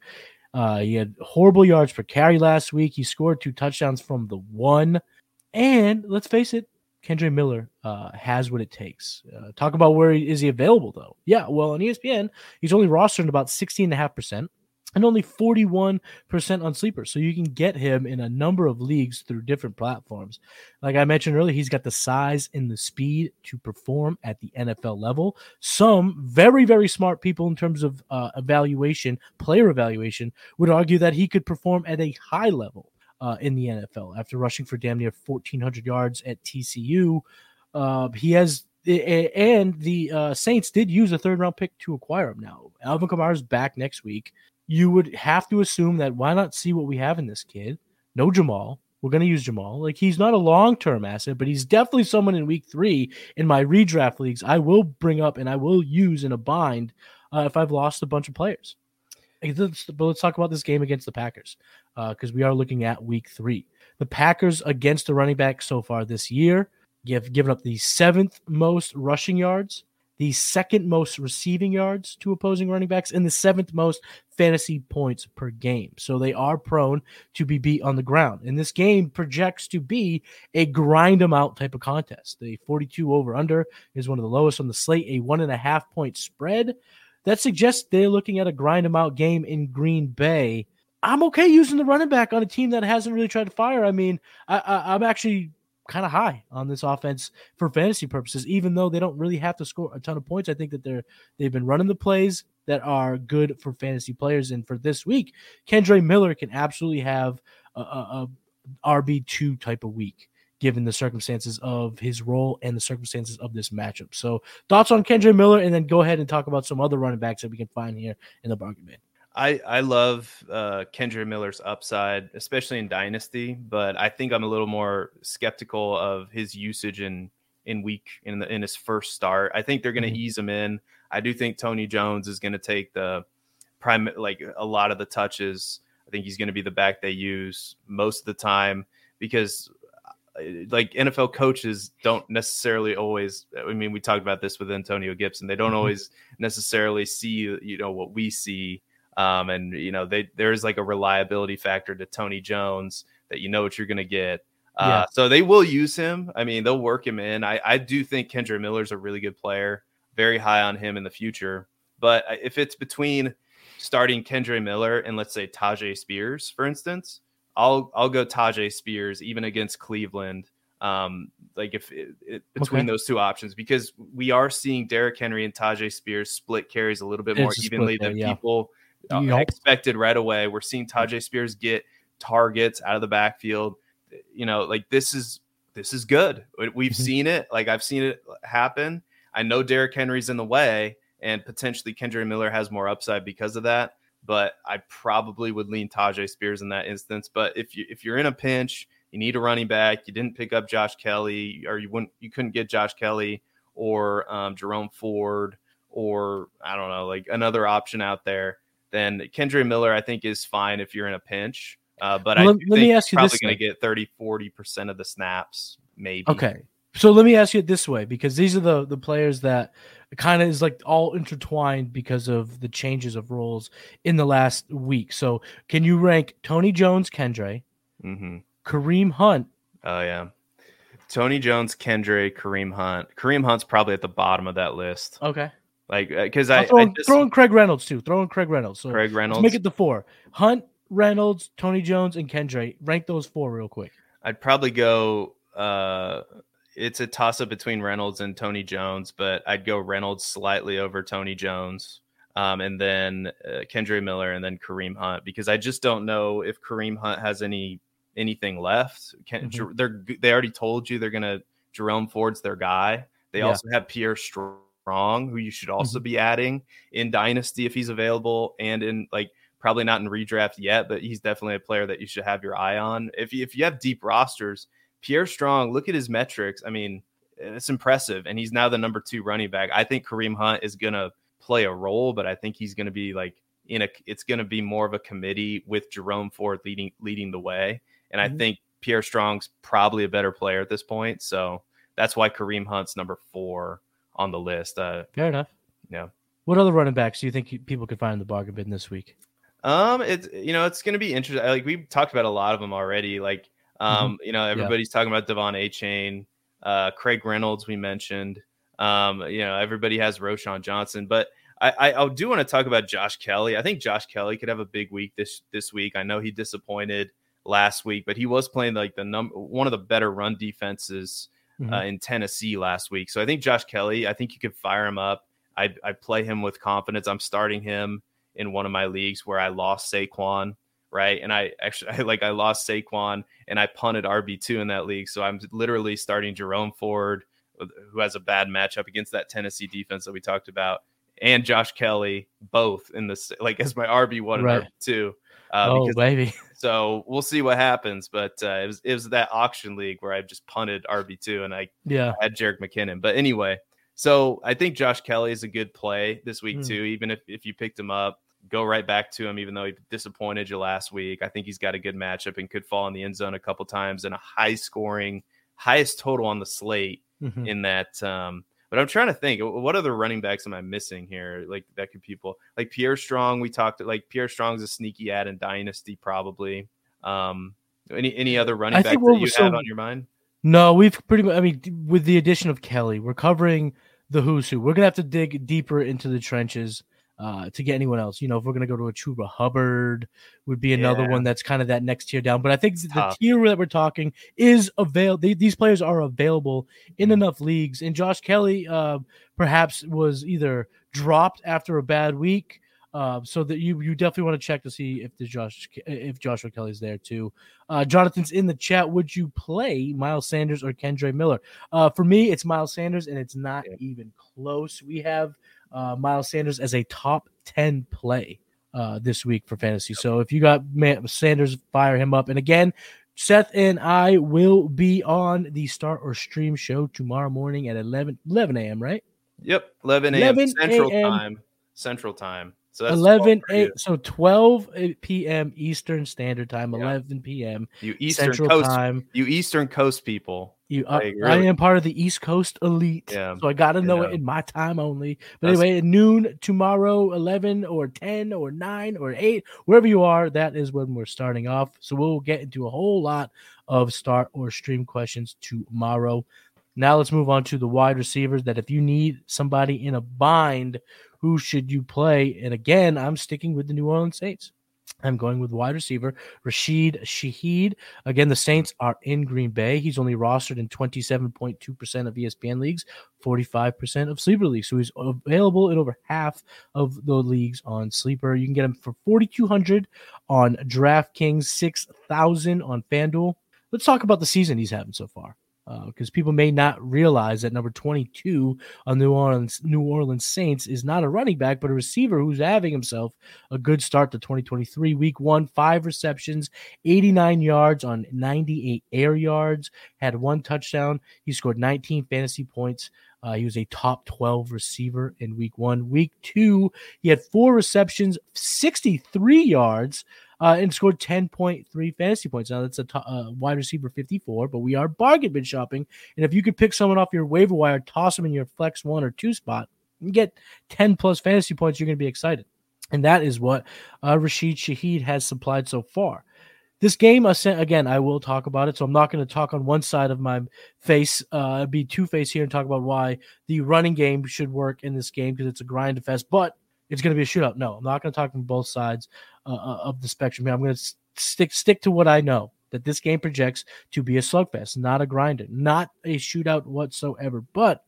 Uh, he had horrible yards per carry last week. He scored two touchdowns from the one. And let's face it, Kendre Miller uh, has what it takes. Uh, talk about where is he available though? Yeah, well on ESPN he's only rostered about 16.5%. and only 41% on sleepers. So you can get him in a number of leagues through different platforms. Like I mentioned earlier, he's got the size and the speed to perform at the NFL level. Some very, very smart people in terms of uh, evaluation, player evaluation, would argue that he could perform at a high level uh, in the NFL after rushing for damn near 1,400 yards at TCU. Uh, he has and the uh, Saints did use a third round pick to acquire him. Now Alvin Kamara's back next week you would have to assume that why not see what we have in this kid? No Jamaal. We're going to use Jamaal. Like he's not a long term asset, but he's definitely someone in week three in my redraft leagues I will bring up and I will use in a bind uh, if I've lost a bunch of players. But let's talk about this game against the Packers because uh, we are looking at week three. The Packers against the running back so far this year have given up the seventh most rushing yards, the second most receiving yards to opposing running backs, and the seventh most fantasy points per game. So they are prone to be beat on the ground. And this game projects to be a grind them out type of contest. The 42 over under is one of the lowest on the slate, a one and a half point spread. That suggests they're looking at a grind them out game in Green Bay. I'm okay using the running back on a team that hasn't really tried to fire. I mean, I, I, I'm actually kind of high on this offense for fantasy purposes, even though they don't really have to score a ton of points. I think that they're they've been running the plays that are good for fantasy players. And for this week, Kendre Miller can absolutely have a, a, a RB two type of week given the circumstances of his role and the circumstances of this matchup. So thoughts on Kendre Miller, and then go ahead and talk about some other running backs that we can find here in the bargain bin. I I love uh, Kendre Miller's upside, especially in Dynasty, but I think I'm a little more skeptical of his usage in in week in the in his first start. I think they're going to mm-hmm. ease him in. I do think Tony Jones is going to take the prime like a lot of the touches. I think he's going to be the back they use most of the time because uh, like NFL coaches don't necessarily always I mean we talked about this with Antonio Gibson. They don't mm-hmm. always necessarily see you know what we see um, and you know, they there's like a reliability factor to Tony Jones that you know what you're going to get. Uh, yeah. So they will use him. I mean, they'll work him in. I, I do think Kendre Miller's a really good player. Very high on him in the future. But if it's between starting Kendre Miller and let's say Tyjae Spears, for instance, I'll I'll go Tyjae Spears even against Cleveland. Um, like if it, it, between okay. those two options, because we are seeing Derrick Henry and Tyjae Spears split carries a little bit more evenly than yeah. people uh, yep. expected right away. We're seeing Tyjae Spears get targets out of the backfield. You know, like this is this is good. We've mm-hmm. seen it. Like I've seen it happen. I know Derrick Henry's in the way, and potentially Kendre Miller has more upside because of that. But I probably would lean Tyjae Spears in that instance. But if you if you're in a pinch, you need a running back. You didn't pick up Josh Kelley, or you wouldn't you couldn't get Josh Kelley or um, Jerome Ford, or I don't know, like another option out there then Kendre Miller, I think, is fine if you're in a pinch. Uh, but well, I let, let me ask you probably going to get 30, 40% of the snaps, maybe. Okay. So let me ask you it this way because these are the the players that kind of is like all intertwined because of the changes of roles in the last week. So can you rank Tony Jones, Kendre, mm-hmm. Kareem Hunt? Oh yeah, Tony Jones, Kendre, Kareem Hunt. Kareem Hunt's probably at the bottom of that list. Okay. Like, because uh, I, throw, I just, throw in Craig Reynolds too. Throw in Craig Reynolds. So Craig Reynolds. make it the four. Hunt, Reynolds, Tony Jones, and Kendre. Rank those four real quick. I'd probably go. uh It's a toss up between Reynolds and Tony Jones, but I'd go Reynolds slightly over Tony Jones, um, and then uh, Kendre Miller, and then Kareem Hunt because I just don't know if Kareem Hunt has any anything left. Can, mm-hmm. They're they already told you they're gonna Jerome Ford's their guy. They yeah. also have Pierre Strong Strong, who you should also mm-hmm. be adding in Dynasty if he's available, and in like probably not in redraft yet, but he's definitely a player that you should have your eye on. If you, if you have deep rosters, Pierre Strong, look at his metrics. I mean, it's impressive, and he's now the number two running back. I think Kareem Hunt is gonna play a role, but I think he's gonna be like in a. It's gonna be more of a committee with Jerome Ford leading leading the way, and mm-hmm. I think Pierre Strong's probably a better player at this point. So that's why Kareem Hunt's number four on the list. Uh, Fair enough. Yeah. What other running backs do you think people could find in the bargain bin this week? Um, it's you know it's going to be interesting. Like we talked about a lot of them already. Like um, mm-hmm. you know everybody's yeah. talking about De'Von Achane, uh, Craig Reynolds we mentioned. Um, you know everybody has Roschon Johnson, but I, I, do want to talk about Josh Kelley. I think Josh Kelley could have a big week this this week. I know he disappointed last week, but he was playing like the number one of the better run defenses mm-hmm. uh, in Tennessee last week. So I think Josh Kelley, I think you could fire him up. I I play him with confidence. I'm starting him in one of my leagues where I lost Saquon right? And I actually I, like I lost Saquon and I punted RB two in that league, so I'm literally starting Jerome Ford, who has a bad matchup against that Tennessee defense that we talked about, and Josh Kelley both in this like as my RB one and RB two. Uh, oh, because, baby. So we'll see what happens, but uh, it was it was that auction league where I just punted RB two and I yeah had Jerick McKinnon. But anyway, so I think Josh Kelley is a good play this week mm. too, even if if you picked him up go right back to him, even though he disappointed you last week. I think he's got a good matchup and could fall in the end zone a couple times and a high scoring, highest total on the slate mm-hmm. in that. Um, but I'm trying to think, what other running backs am I missing here? Like that could people like Pierre Strong. We talked like Pierre Strong's a sneaky ad in Dynasty, probably. Um, any any other running back that you so, have on your mind? No, we've pretty much. I mean, with the addition of Kelley, we're covering the who's who. We're gonna have to dig deeper into the trenches uh, to get anyone else. You know, if we're gonna go to a Chuba Hubbard, would be another yeah. one that's kind of that next tier down. But I think the tier that we're talking is avail. They, these players are available in mm-hmm. enough leagues. And Josh Kelley uh, perhaps was either dropped after a bad week. Uh, so that you you definitely want to check to see if the Josh if Joshua Kelley's there too. Uh, Jonathan's in the chat. Would you play Miles Sanders or Kendre Miller? Uh, for me, it's Miles Sanders, and it's not yeah. even close. We have uh, Miles Sanders as a top 10 play uh, this week for fantasy. So if you got Man- Sanders, fire him up. And again, Seth and I will be on the Start or Stream show tomorrow morning at 11, 11 a.m., right? Yep, 11 a.m. Central Time. Central Time. So 11 8 so 12 p.m. Eastern Standard Time, yeah. 11 p.m. You Eastern Central Coast time. You Eastern Coast people. You, uh, really. I am part of the East Coast elite, yeah. so I got to know yeah. it in my time only. But That's, anyway, at noon tomorrow, 11 or 10 or 9 or 8, wherever you are, that is when we're starting off. So we'll get into a whole lot of start or stream questions tomorrow. Now let's move on to the wide receivers that if you need somebody in a bind who should you play? And again, I'm sticking with the New Orleans Saints. I'm going with wide receiver Rashid Shaheed. Again, the Saints are in Green Bay. He's only rostered in 27.2% of ESPN leagues, 45% of sleeper leagues. So he's available in over half of the leagues on sleeper. You can get him for 4200 on DraftKings, 6000 on FanDuel. Let's talk about the season he's having so far because uh, people may not realize that number 22 on New Orleans New Orleans Saints is not a running back but a receiver who's having himself a good start to 2023 week 1 5 receptions 89 yards on 98 air yards had one touchdown. He scored 19 fantasy points. Uh, he was a top 12 receiver in week 1 week 2 he had four receptions 63 yards uh, and scored 10.3 fantasy points. Now that's a t- uh, wide receiver 54, but we are bargain bin shopping. And if you could pick someone off your waiver wire, toss them in your flex one or two spot, and get 10 plus fantasy points, you're going to be excited. And that is what uh, Rashid Shaheed has supplied so far. This game, again, I will talk about it. So I'm not going to talk on one side of my face, uh, be two face here and talk about why the running game should work in this game because it's a grind fest. But it's going to be a shootout. No, I'm not going to talk from both sides uh, uh of the spectrum. I'm going to stick stick to what I know that this game projects to be a slugfest, not a grinder, not a shootout whatsoever. But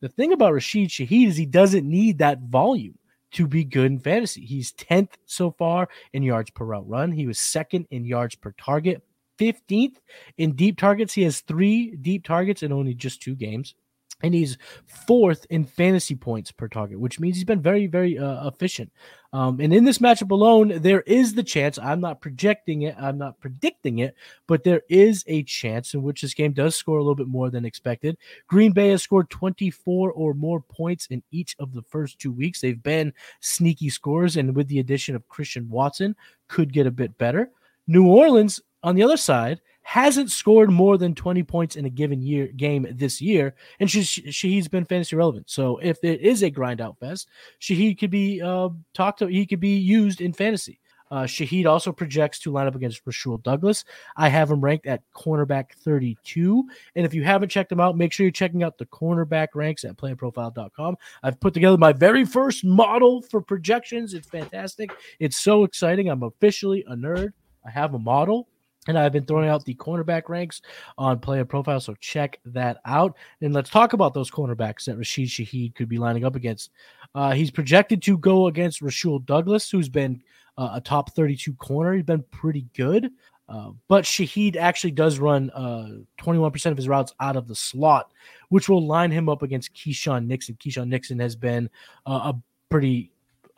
the thing about Rashid Shaheed is he doesn't need that volume to be good in fantasy. He's 10th so far in yards per route run. He was second in yards per target, 15th in deep targets. He has three deep targets in only just two games and he's fourth in fantasy points per target, which means he's been very, very uh, efficient. Um, and in this matchup alone, there is the chance. I'm not projecting it. I'm not predicting it, but there is a chance in which this game does score a little bit more than expected. Green Bay has scored 24 or more points in each of the first two weeks. They've been sneaky scores, and with the addition of Christian Watson, could get a bit better. New Orleans, on the other side, hasn't scored more than 20 points in a given year game this year, and Shaheed's been fantasy relevant. So if it is a grind out fest, Shaheed could be uh, talked to, he could be used in fantasy. Uh, Shaheed also projects to line up against Rasul Douglas. I have him ranked at cornerback 32. And if you haven't checked him out, make sure you're checking out the cornerback ranks at playerprofiler.com. I've put together my very first model for projections. It's fantastic. It's so exciting. I'm officially a nerd. I have a model. And I've been throwing out the cornerback ranks on player profile. So check that out. And let's talk about those cornerbacks that Rashid Shaheed could be lining up against. Uh, he's projected to go against Rasul Douglas, who's been uh, a top 32 corner. He's been pretty good. Uh, but Shaheed actually does run uh, 21% of his routes out of the slot, which will line him up against Keisean Nixon. Keisean Nixon has been uh, a pretty,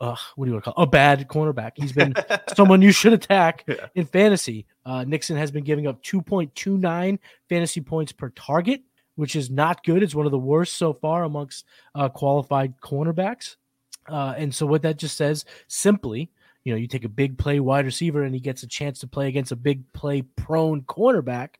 uh, what do you want to call it? a bad cornerback. He's been someone you should attack Yeah. in fantasy. Uh, Nixon has been giving up 2.29 fantasy points per target, which is not good. It's one of the worst so far amongst uh, qualified cornerbacks. Uh, and so what that just says simply, you know, you take a big play wide receiver and he gets a chance to play against a big play prone cornerback.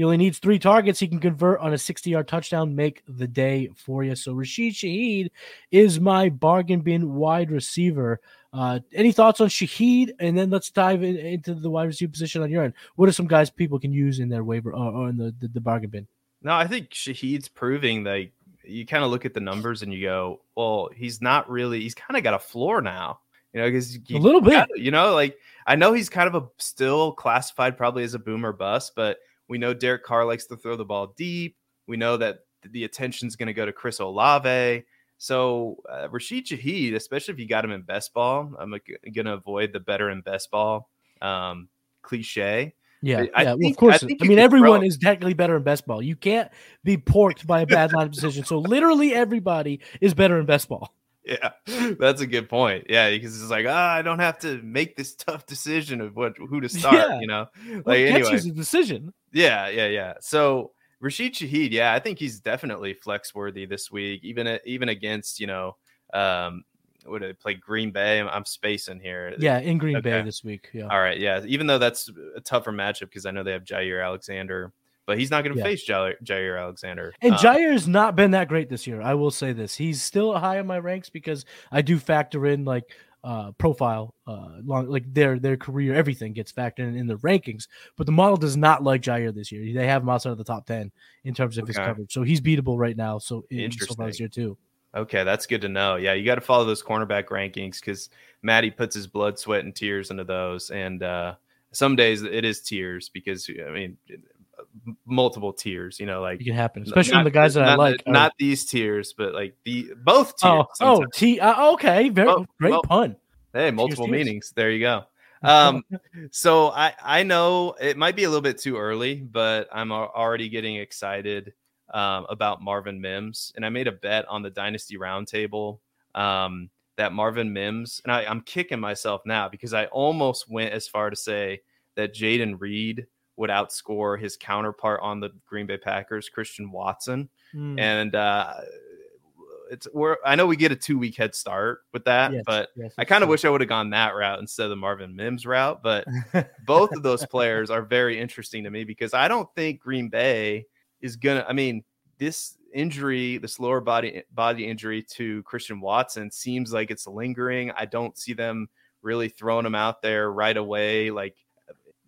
He only needs three targets. He can convert on a 60 yard touchdown, make the day for you. So Rashid Shaheed is my bargain bin wide receiver. Uh, any thoughts on Shaheed? And then let's dive in, into the wide receiver position on your end. What are some guys people can use in their waiver or, or in the, the, the bargain bin? No, I think Shaheed's proving that you kind of look at the numbers and you go, well, he's not really, he's kind of got a floor now, you know, because A little bit. you know, like I know he's kind of a still classified probably as a boomer bust, but we know Derek Carr likes to throw the ball deep. We know that the attention's going to go to Chris Olave. So uh, Rashid Shaheed, especially if you got him in best ball, I'm going to avoid the better in best ball um, cliche. Yeah, I yeah. Well, of course. I I, think mean, everyone is technically better in best ball. You can't be porked by a bad line of decision. So literally everybody is better in best ball. Yeah, that's a good point. Yeah, because it's like, ah, I don't have to make this tough decision of what who to start. Yeah. You know, Well, like that's anyway, a decision. yeah, yeah, yeah. So Rashid Shaheed, yeah, I think he's definitely flex worthy this week, even even against you know, um, what did they play Green Bay? I'm, I'm spacing here. Yeah, in Green Bay this week. Yeah. All right, yeah. Even though that's a tougher matchup because I know they have Jaire Alexander, but he's not going to Yeah. face Jaire, Jaire Alexander. And Um, Jaire's not been that great this year. I will say this. He's still high on my ranks because I do factor in like uh profile uh long like their their career everything gets factored in in the rankings but the model does not like Jaire this year they have him outside of the top 10 in terms of his coverage so he's beatable right now so in so this year too Okay, that's good to know. Yeah, you got to follow those cornerback rankings because Matty puts his blood, sweat, and tears into those. And uh, some days it is tears because I mean, multiple tears. You know, like it can happen especially not- when the guys that I like are- not these tears, but like the both tears. oh oh. T uh, okay very Well- great well, pun hey, multiple tears. meanings. There you go. Um, so I I know it might be a little bit too early, but I'm already getting excited um, about Marvin Mims, and I made a bet on the Dynasty Roundtable um, that Marvin Mims, and I, I'm kicking myself now because I almost went as far to say that Jayden Reed would outscore his counterpart on the Green Bay Packers, Christian Watson, Hmm. and uh, it's we're I know we get a two week head start with that, Yes, but yes, I kind of wish I would have gone that route instead of the Marvin Mims route, but both of those players are very interesting to me because I don't think Green Bay is gonna. I mean, this injury, this lower body body injury to Christian Watson, seems like it's lingering. I don't see them really throwing him out there right away, like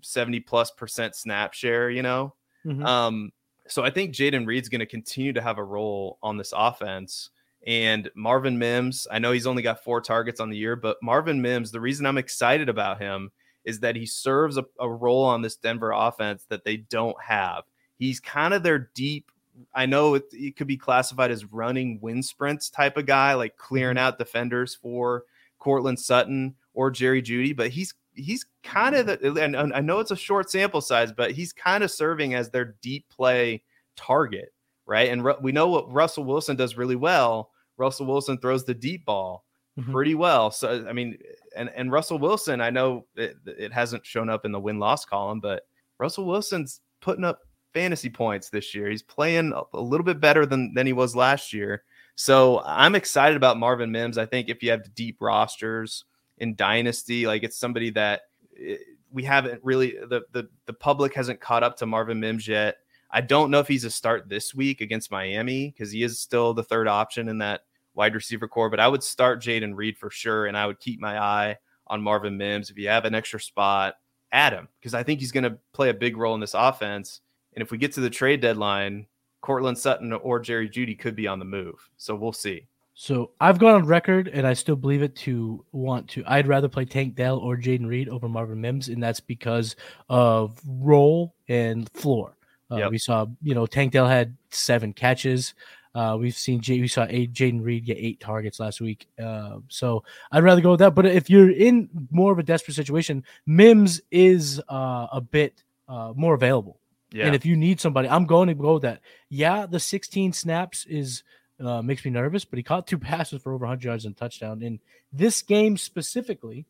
seventy plus percent snap share. You know, Mhm. um, so I think Jayden Reed's going to continue to have a role on this offense. And Marvin Mims, I know he's only got four targets on the year, but Marvin Mims, the reason I'm excited about him is that he serves a, a role on this Denver offense that they don't have. He's kind of their deep. I know it, it could be classified as running wind sprints type of guy, like clearing out defenders for Courtland Sutton or Jerry Jeudy, but he's he's kind of the, and, and I know it's a short sample size, but he's kind of serving as their deep play target, right? And Ru- we know what Russell Wilson does really well. Russell Wilson throws the deep ball Mhm. pretty well. So I mean, and and Russell Wilson, I know it, it hasn't shown up in the win loss column, but Russell Wilson's putting up fantasy points this year. He's playing a, a little bit better than than he was last year. So I'm excited about Marvin Mims. I think if you have deep rosters in dynasty, like it's somebody that eh, we haven't really the the the public hasn't caught up to Marvin Mims yet. I don't know if he's a start this week against Miami because he is still the third option in that wide receiver core, but I would start Jayden Reed for sure, and I would keep my eye on Marvin Mims. If you have an extra spot, add him because I think he's going to play a big role in this offense. And if we get to the trade deadline, Courtland Sutton or Jerry Jeudy could be on the move. So we'll see. So I've gone on record, and I still believe it to want to. I'd rather play Tank Dell or Jayden Reed over Marvin Mims, and that's because of role and floor. Uh, yep. We saw, you know, Tank Dell had seven catches. Uh, we've seen J- we saw Jayden Reed get eight targets last week. Uh, so I'd rather go with that. But if you're in more of a desperate situation, Mims is uh, a bit uh, more available. Yeah. And if you need somebody, I'm going to go with that. Yeah, the 16 snaps is uh, makes me nervous, but he caught two passes for over 100 yards and touchdown. In this game specifically,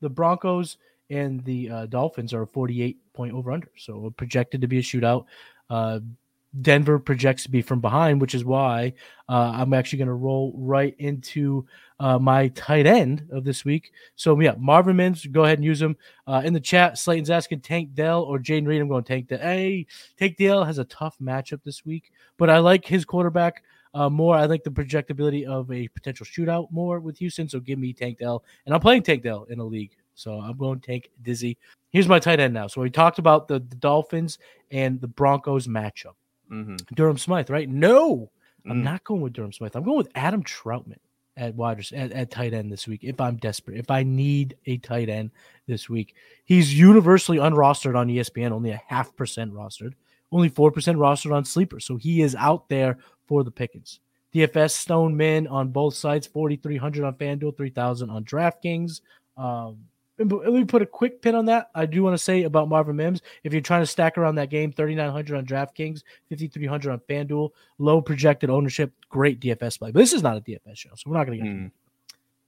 the Broncos and the uh, Dolphins are a 48 point over under, so projected to be a shootout. Uh, Denver projects to be from behind, which is why uh, I'm actually going to roll right into uh, my tight end of this week. So yeah, Marvin Mims, go ahead and use him uh, in the chat. Slayton's asking Tank Dell or Jayden Reed. I'm going Tank Dell. Hey, Tank Dell has a tough matchup this week, but I like his quarterback uh, more. I like the projectability of a potential shootout more with Houston. So give me Tank Dell, and I'm playing Tank Dell in a league. So I'm going to take Dizzy. Here's my tight end now. So we talked about the, the Dolphins and the Broncos matchup. Mm-hmm. Durham Smythe, right? No, I'm mm. not going with Durham Smythe. I'm going with Adam Trautman at wide at, at tight end this week. If I'm desperate, if I need a tight end this week, he's universally unrostered on ESPN, only a half percent rostered, only four percent rostered on Sleeper. So he is out there for the pickings. DFS Stone Min on both sides, 4,300 on FanDuel, 3,000 on DraftKings. Um, let me put a quick pin on that. I do want to say about Marvin Mims. If you're trying to stack around that game, 3,900 on DraftKings, 5,300 on FanDuel, low projected ownership, great DFS play. But this is not a DFS show, so we're not going to get mm.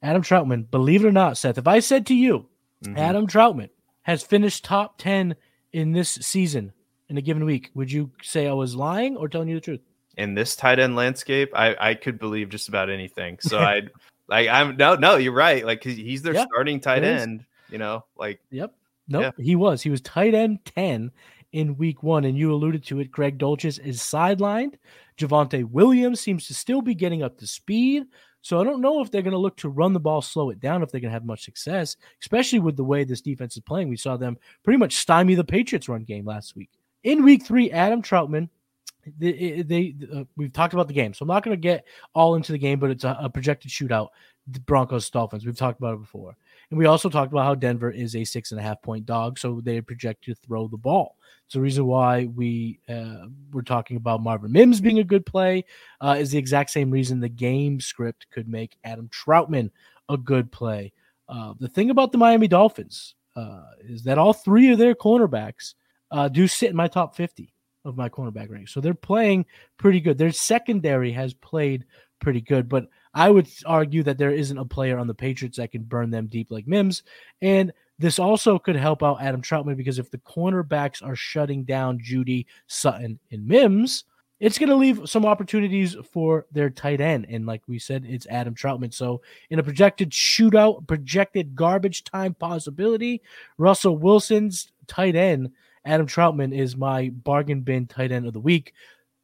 Adam Trautman, believe it or not, Seth, if I said to you, mm-hmm. Adam Trautman has finished top 10 in this season in a given week, would you say I was lying or telling you the truth? In this tight end landscape, I, I could believe just about anything. So I'd like I'm no no you're right. Like he's their yeah, starting tight end. You know, like yep. No, nope, yeah. he was. He was tight end 10 in week one. And you alluded to it. Greg Dulcich is sidelined. Javonte Williams seems to still be getting up to speed. So I don't know if they're going to look to run the ball, slow it down, if they're going to have much success, especially with the way this defense is playing. We saw them pretty much stymie the Patriots run game last week. In week three, Adam Trautman, they, they uh, we've talked about the game, so I'm not going to get all into the game, but it's a, a projected shootout. The Broncos Dolphins. We've talked about it before. And we also talked about how Denver is a six and a half point dog, so they project to throw the ball. It's the reason why we uh, we're talking about Marvin Mims being a good play. Uh, is the exact same reason the game script could make Adam Trautman a good play. Uh, the thing about the Miami Dolphins uh, is that all three of their cornerbacks uh, do sit in my top fifty of my cornerback range, so they're playing pretty good. Their secondary has played pretty good, but I would argue that there isn't a player on the Patriots that can burn them deep like Mims. And this also could help out Adam Trautman because if the cornerbacks are shutting down Jeudy, Sutton, and Mims, it's going to leave some opportunities for their tight end. And like we said, it's Adam Trautman. So in a projected shootout, projected garbage time possibility, Russell Wilson's tight end, Adam Trautman is my bargain bin tight end of the week.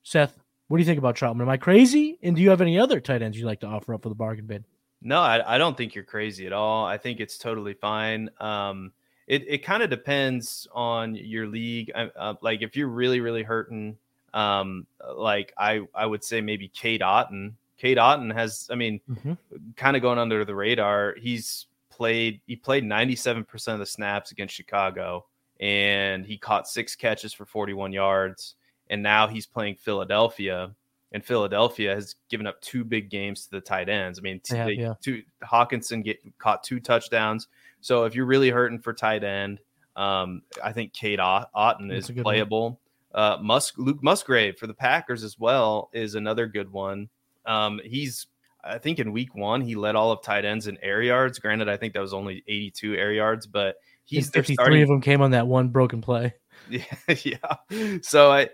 Seth, what do you think about Trautman? Am I crazy? And do you have any other tight ends you'd like to offer up for the bargain bin? No, I, I don't think you're crazy at all. I think it's totally fine. Um, it it kind of depends on your league. Uh, like if you're really really hurting, um, like I I would say maybe Cade Otton. Cade Otton has, I mean, mm-hmm. kind of going under the radar. He's played he played 97% of the snaps against Chicago, and he caught six catches for 41 yards and now he's playing Philadelphia, and Philadelphia has given up two big games to the tight ends. I mean, yeah, they, yeah. two Hockenson get caught two touchdowns. So if you're really hurting for tight end, um, I think Cade Otton That's is playable. Uh, Musk Luke Musgrave for the Packers as well is another good one. Um, he's I think in week one he led all of tight ends in air yards. Granted, I think that was only 82 air yards, but he's 53 starting... of them came on that one broken play. Yeah, yeah. So I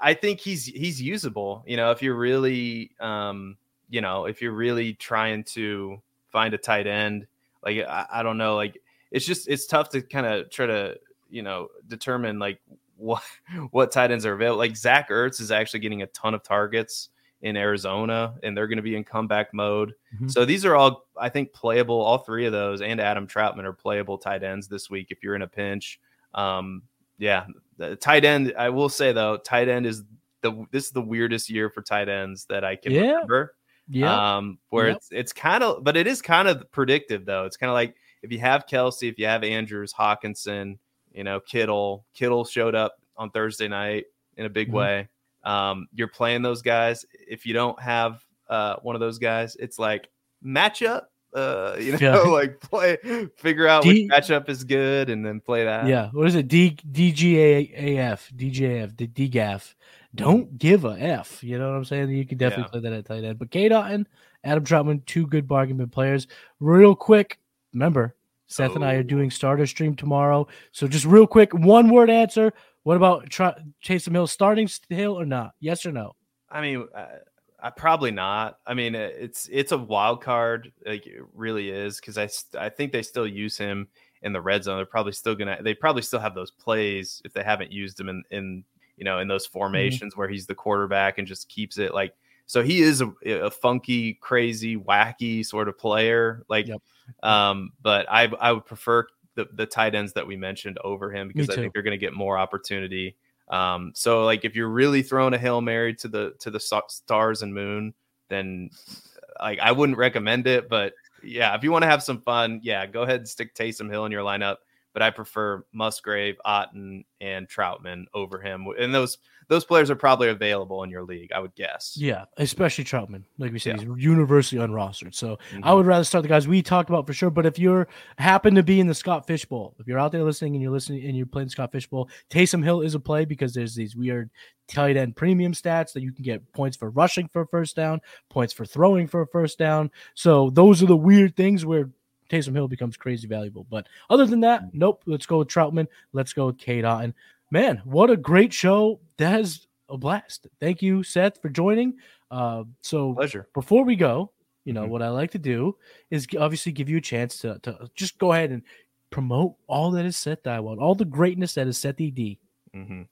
I think he's he's usable. You know, if you're really, um, you know, if you're really trying to find a tight end, like I, I don't know, like it's just it's tough to kind of try to you know determine like what what tight ends are available. Like Zach Ertz is actually getting a ton of targets in Arizona, and they're going to be in comeback mode. Mhm. So these are all, I think, playable. All three of those and Adam Trautman are playable tight ends this week if you're in a pinch. Um, yeah, the tight end. I will say though, tight end is the this is the weirdest year for tight ends that I can Yeah. remember. Yeah. Um, where Yep. it's it's kind of, but it is kind of predictive though. It's kind of like if you have Kelce, if you have Andrews, Hockenson, you know, Kittle. Kittle showed up on Thursday night in a big Mhm. way. Um, you're playing those guys. If you don't have uh one of those guys, it's like matchup. Uh, you know, Yeah. like play, figure out D- which matchup is good, and then play that. yeah. What is it? D DGAF, DJF, DGAF. Don't give a F. You know what I'm saying? You can definitely Yeah. play that at tight end. But Cade Otton, Adam Trautman, two good bargain bin players. Real quick, remember, Seth and I are Oh. doing starter stream tomorrow. So just real quick, one word answer. What about Tr- Taysom Hill starting still or not? Yes or no? I mean, I, I probably not. I mean, it's it's a wild card, like it really is, because I I think they still use him in the red zone. They're probably still gonna. They probably still have those plays if they haven't used him in in you know in those formations where he's the quarterback and just keeps it like. So he is a, a funky, crazy, wacky sort of player. Like, Yep. um, but I I would prefer the the tight ends that we mentioned over him because I think they're going to get more opportunity. Um, so like if you're really throwing a hail mary to the to the stars and moon, then like I wouldn't recommend it. But yeah, if you want to have some fun, yeah, go ahead and stick Taysom Hill in your lineup. But I prefer Musgrave, Otton, and Trautman over him, and those those players are probably available in your league, I would guess. Yeah, especially Trautman. Like we said, Yeah. he's universally unrostered. So I Mhm. would rather start the guys we talked about for sure. But if you're happen to be in the Scott Fish Bowl, if you're out there listening and you're listening and you're playing Scott Fish Bowl, Taysom Hill is a play because there's these weird tight end premium stats that you can get points for rushing for a first down, points for throwing for a first down. So those are the weird things where Taysom Hill becomes crazy valuable. But other than that, nope. Let's go with Trautman. Let's go with Cade Otton. Man, what a great show. That is a blast. Thank you, Seth, for joining. Uh, so pleasure. before we go, you know, Mhm. what I like to do is obviously give you a chance to, to just go ahead and promote all that is Seth Diewold, all the greatness that is Seth ED. hmm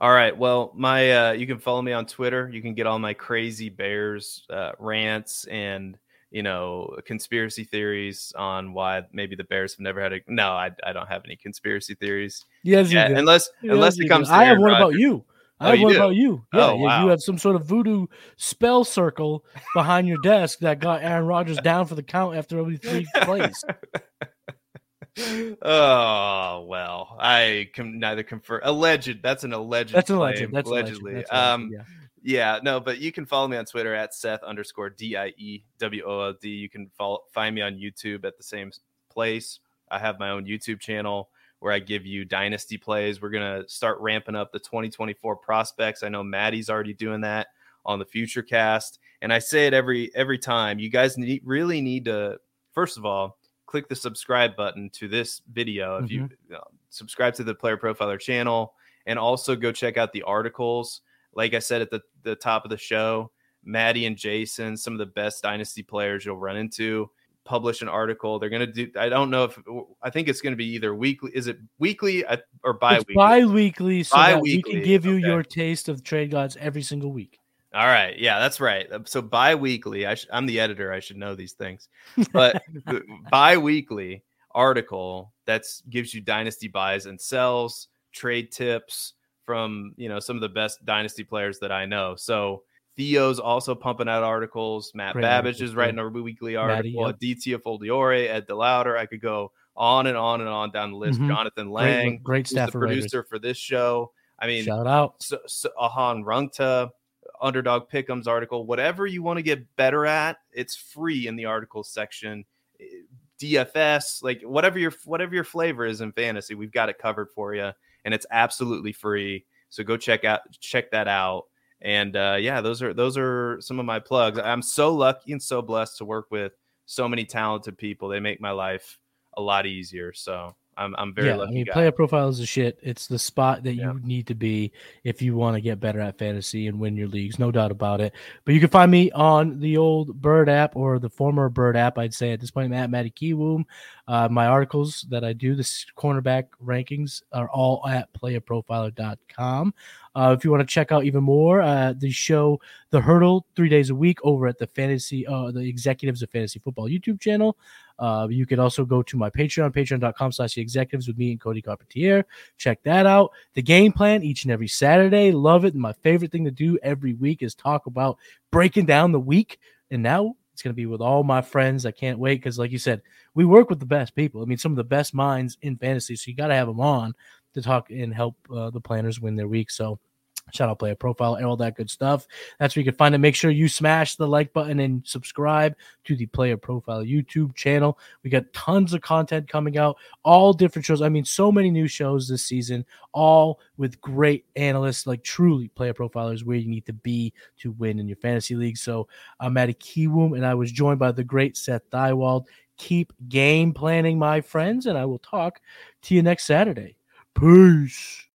All right. Well, my uh, you can follow me on Twitter. You can get all my crazy Bears uh, rants and you know conspiracy theories on why maybe the Bears have never had a. No, I, I don't have any conspiracy theories. Yes, Yeah, you do. unless Yes, unless it comes. To I have one about you. I Oh, have one about you. Yeah, Oh, wow. you have some sort of voodoo spell circle behind your desk that got Aaron Rodgers down for the count after only three plays. oh well, I can neither confirm. Alleged. That's an alleged. That's an claim. That's allegedly. allegedly. That's a um, yeah. Yeah, no, but you can follow me on Twitter at Seth underscore D I E W O L D. You can follow, find me on YouTube at the same place. I have my own YouTube channel where I give you dynasty plays. We're gonna start ramping up the 2024 prospects. I know Matty's already doing that on the Future Cast, and I say it every every time. You guys need really need to first of all click the subscribe button to this video if you uh, subscribe to the Player Profiler channel, and also go check out the articles like I said at the, the top of the show, Matty and Jason, some of the best dynasty players you'll run into, publish an article. They're going to do, I don't know if, I think it's going to be either weekly. Is it weekly or bi weekly? bi-weekly so that we Bi-weekly, can give you okay. your taste of trade gods every single week. All right. Yeah, that's right. So bi weekly, I sh- I'm the editor. I should know these things. But bi weekly article that gives you dynasty buys and sells, trade tips from you know some of the best dynasty players that I know. So Theo's also pumping out articles. Matt Great Babbage is writing a weekly Matty, article. Aditya Foldiore, Ed DeLauder. I could go on and on and on down the list. Mhm. Jonathan Lang, great who's staff of writers. producer for this show. I mean, Shout out. so, so Ahan Rungta, Underdog Pickums article, whatever you want to get better at, it's free in the articles section. Eh, DFS, like whatever your whatever your flavor is in fantasy, we've got it covered for you, and it's absolutely free. So go check out check that out. And uh, yeah, those are those are some of my plugs. I'm so lucky and so blessed to work with so many talented people. They make my life a lot easier. So I'm I'm very yeah, lucky. I mean, guy. player profile is a shit. It's the spot that Yeah. you need to be if you want to get better at fantasy and win your leagues, no doubt about it. But you can find me on the old Bird app or the former Bird app, I'd say at this point, at Matty Kiwoom. Uh, my articles that I do, the cornerback rankings, are all at playerprofiler.com. Uh, if you want to check out even more, uh, the show The Hurdle three days a week over at the Fantasy, uh, the Executives of Fantasy Football YouTube channel. Uh, you can also go to my Patreon, patreon.com slash the executives with me and Cody Carpentier. Check that out. The game plan each and every Saturday. Love it. And my favorite thing to do every week is talk about breaking down the week. And now it's going to be with all my friends. I can't wait because, like you said, we work with the best people. I mean, some of the best minds in fantasy. So you got to have them on to talk and help uh, the planners win their week. So shout out player profile and all that good stuff. That's where you can find it. Make sure you smash the like button and subscribe to the player profile YouTube channel. We got tons of content coming out, all different shows. I mean, so many new shows this season, all with great analysts, like truly player profilers where you need to be to win in your fantasy league. So I'm Matty Kiwoom, and I was joined by the great Seth Diewold. Keep game planning, my friends, and I will talk to you next Saturday. Peace.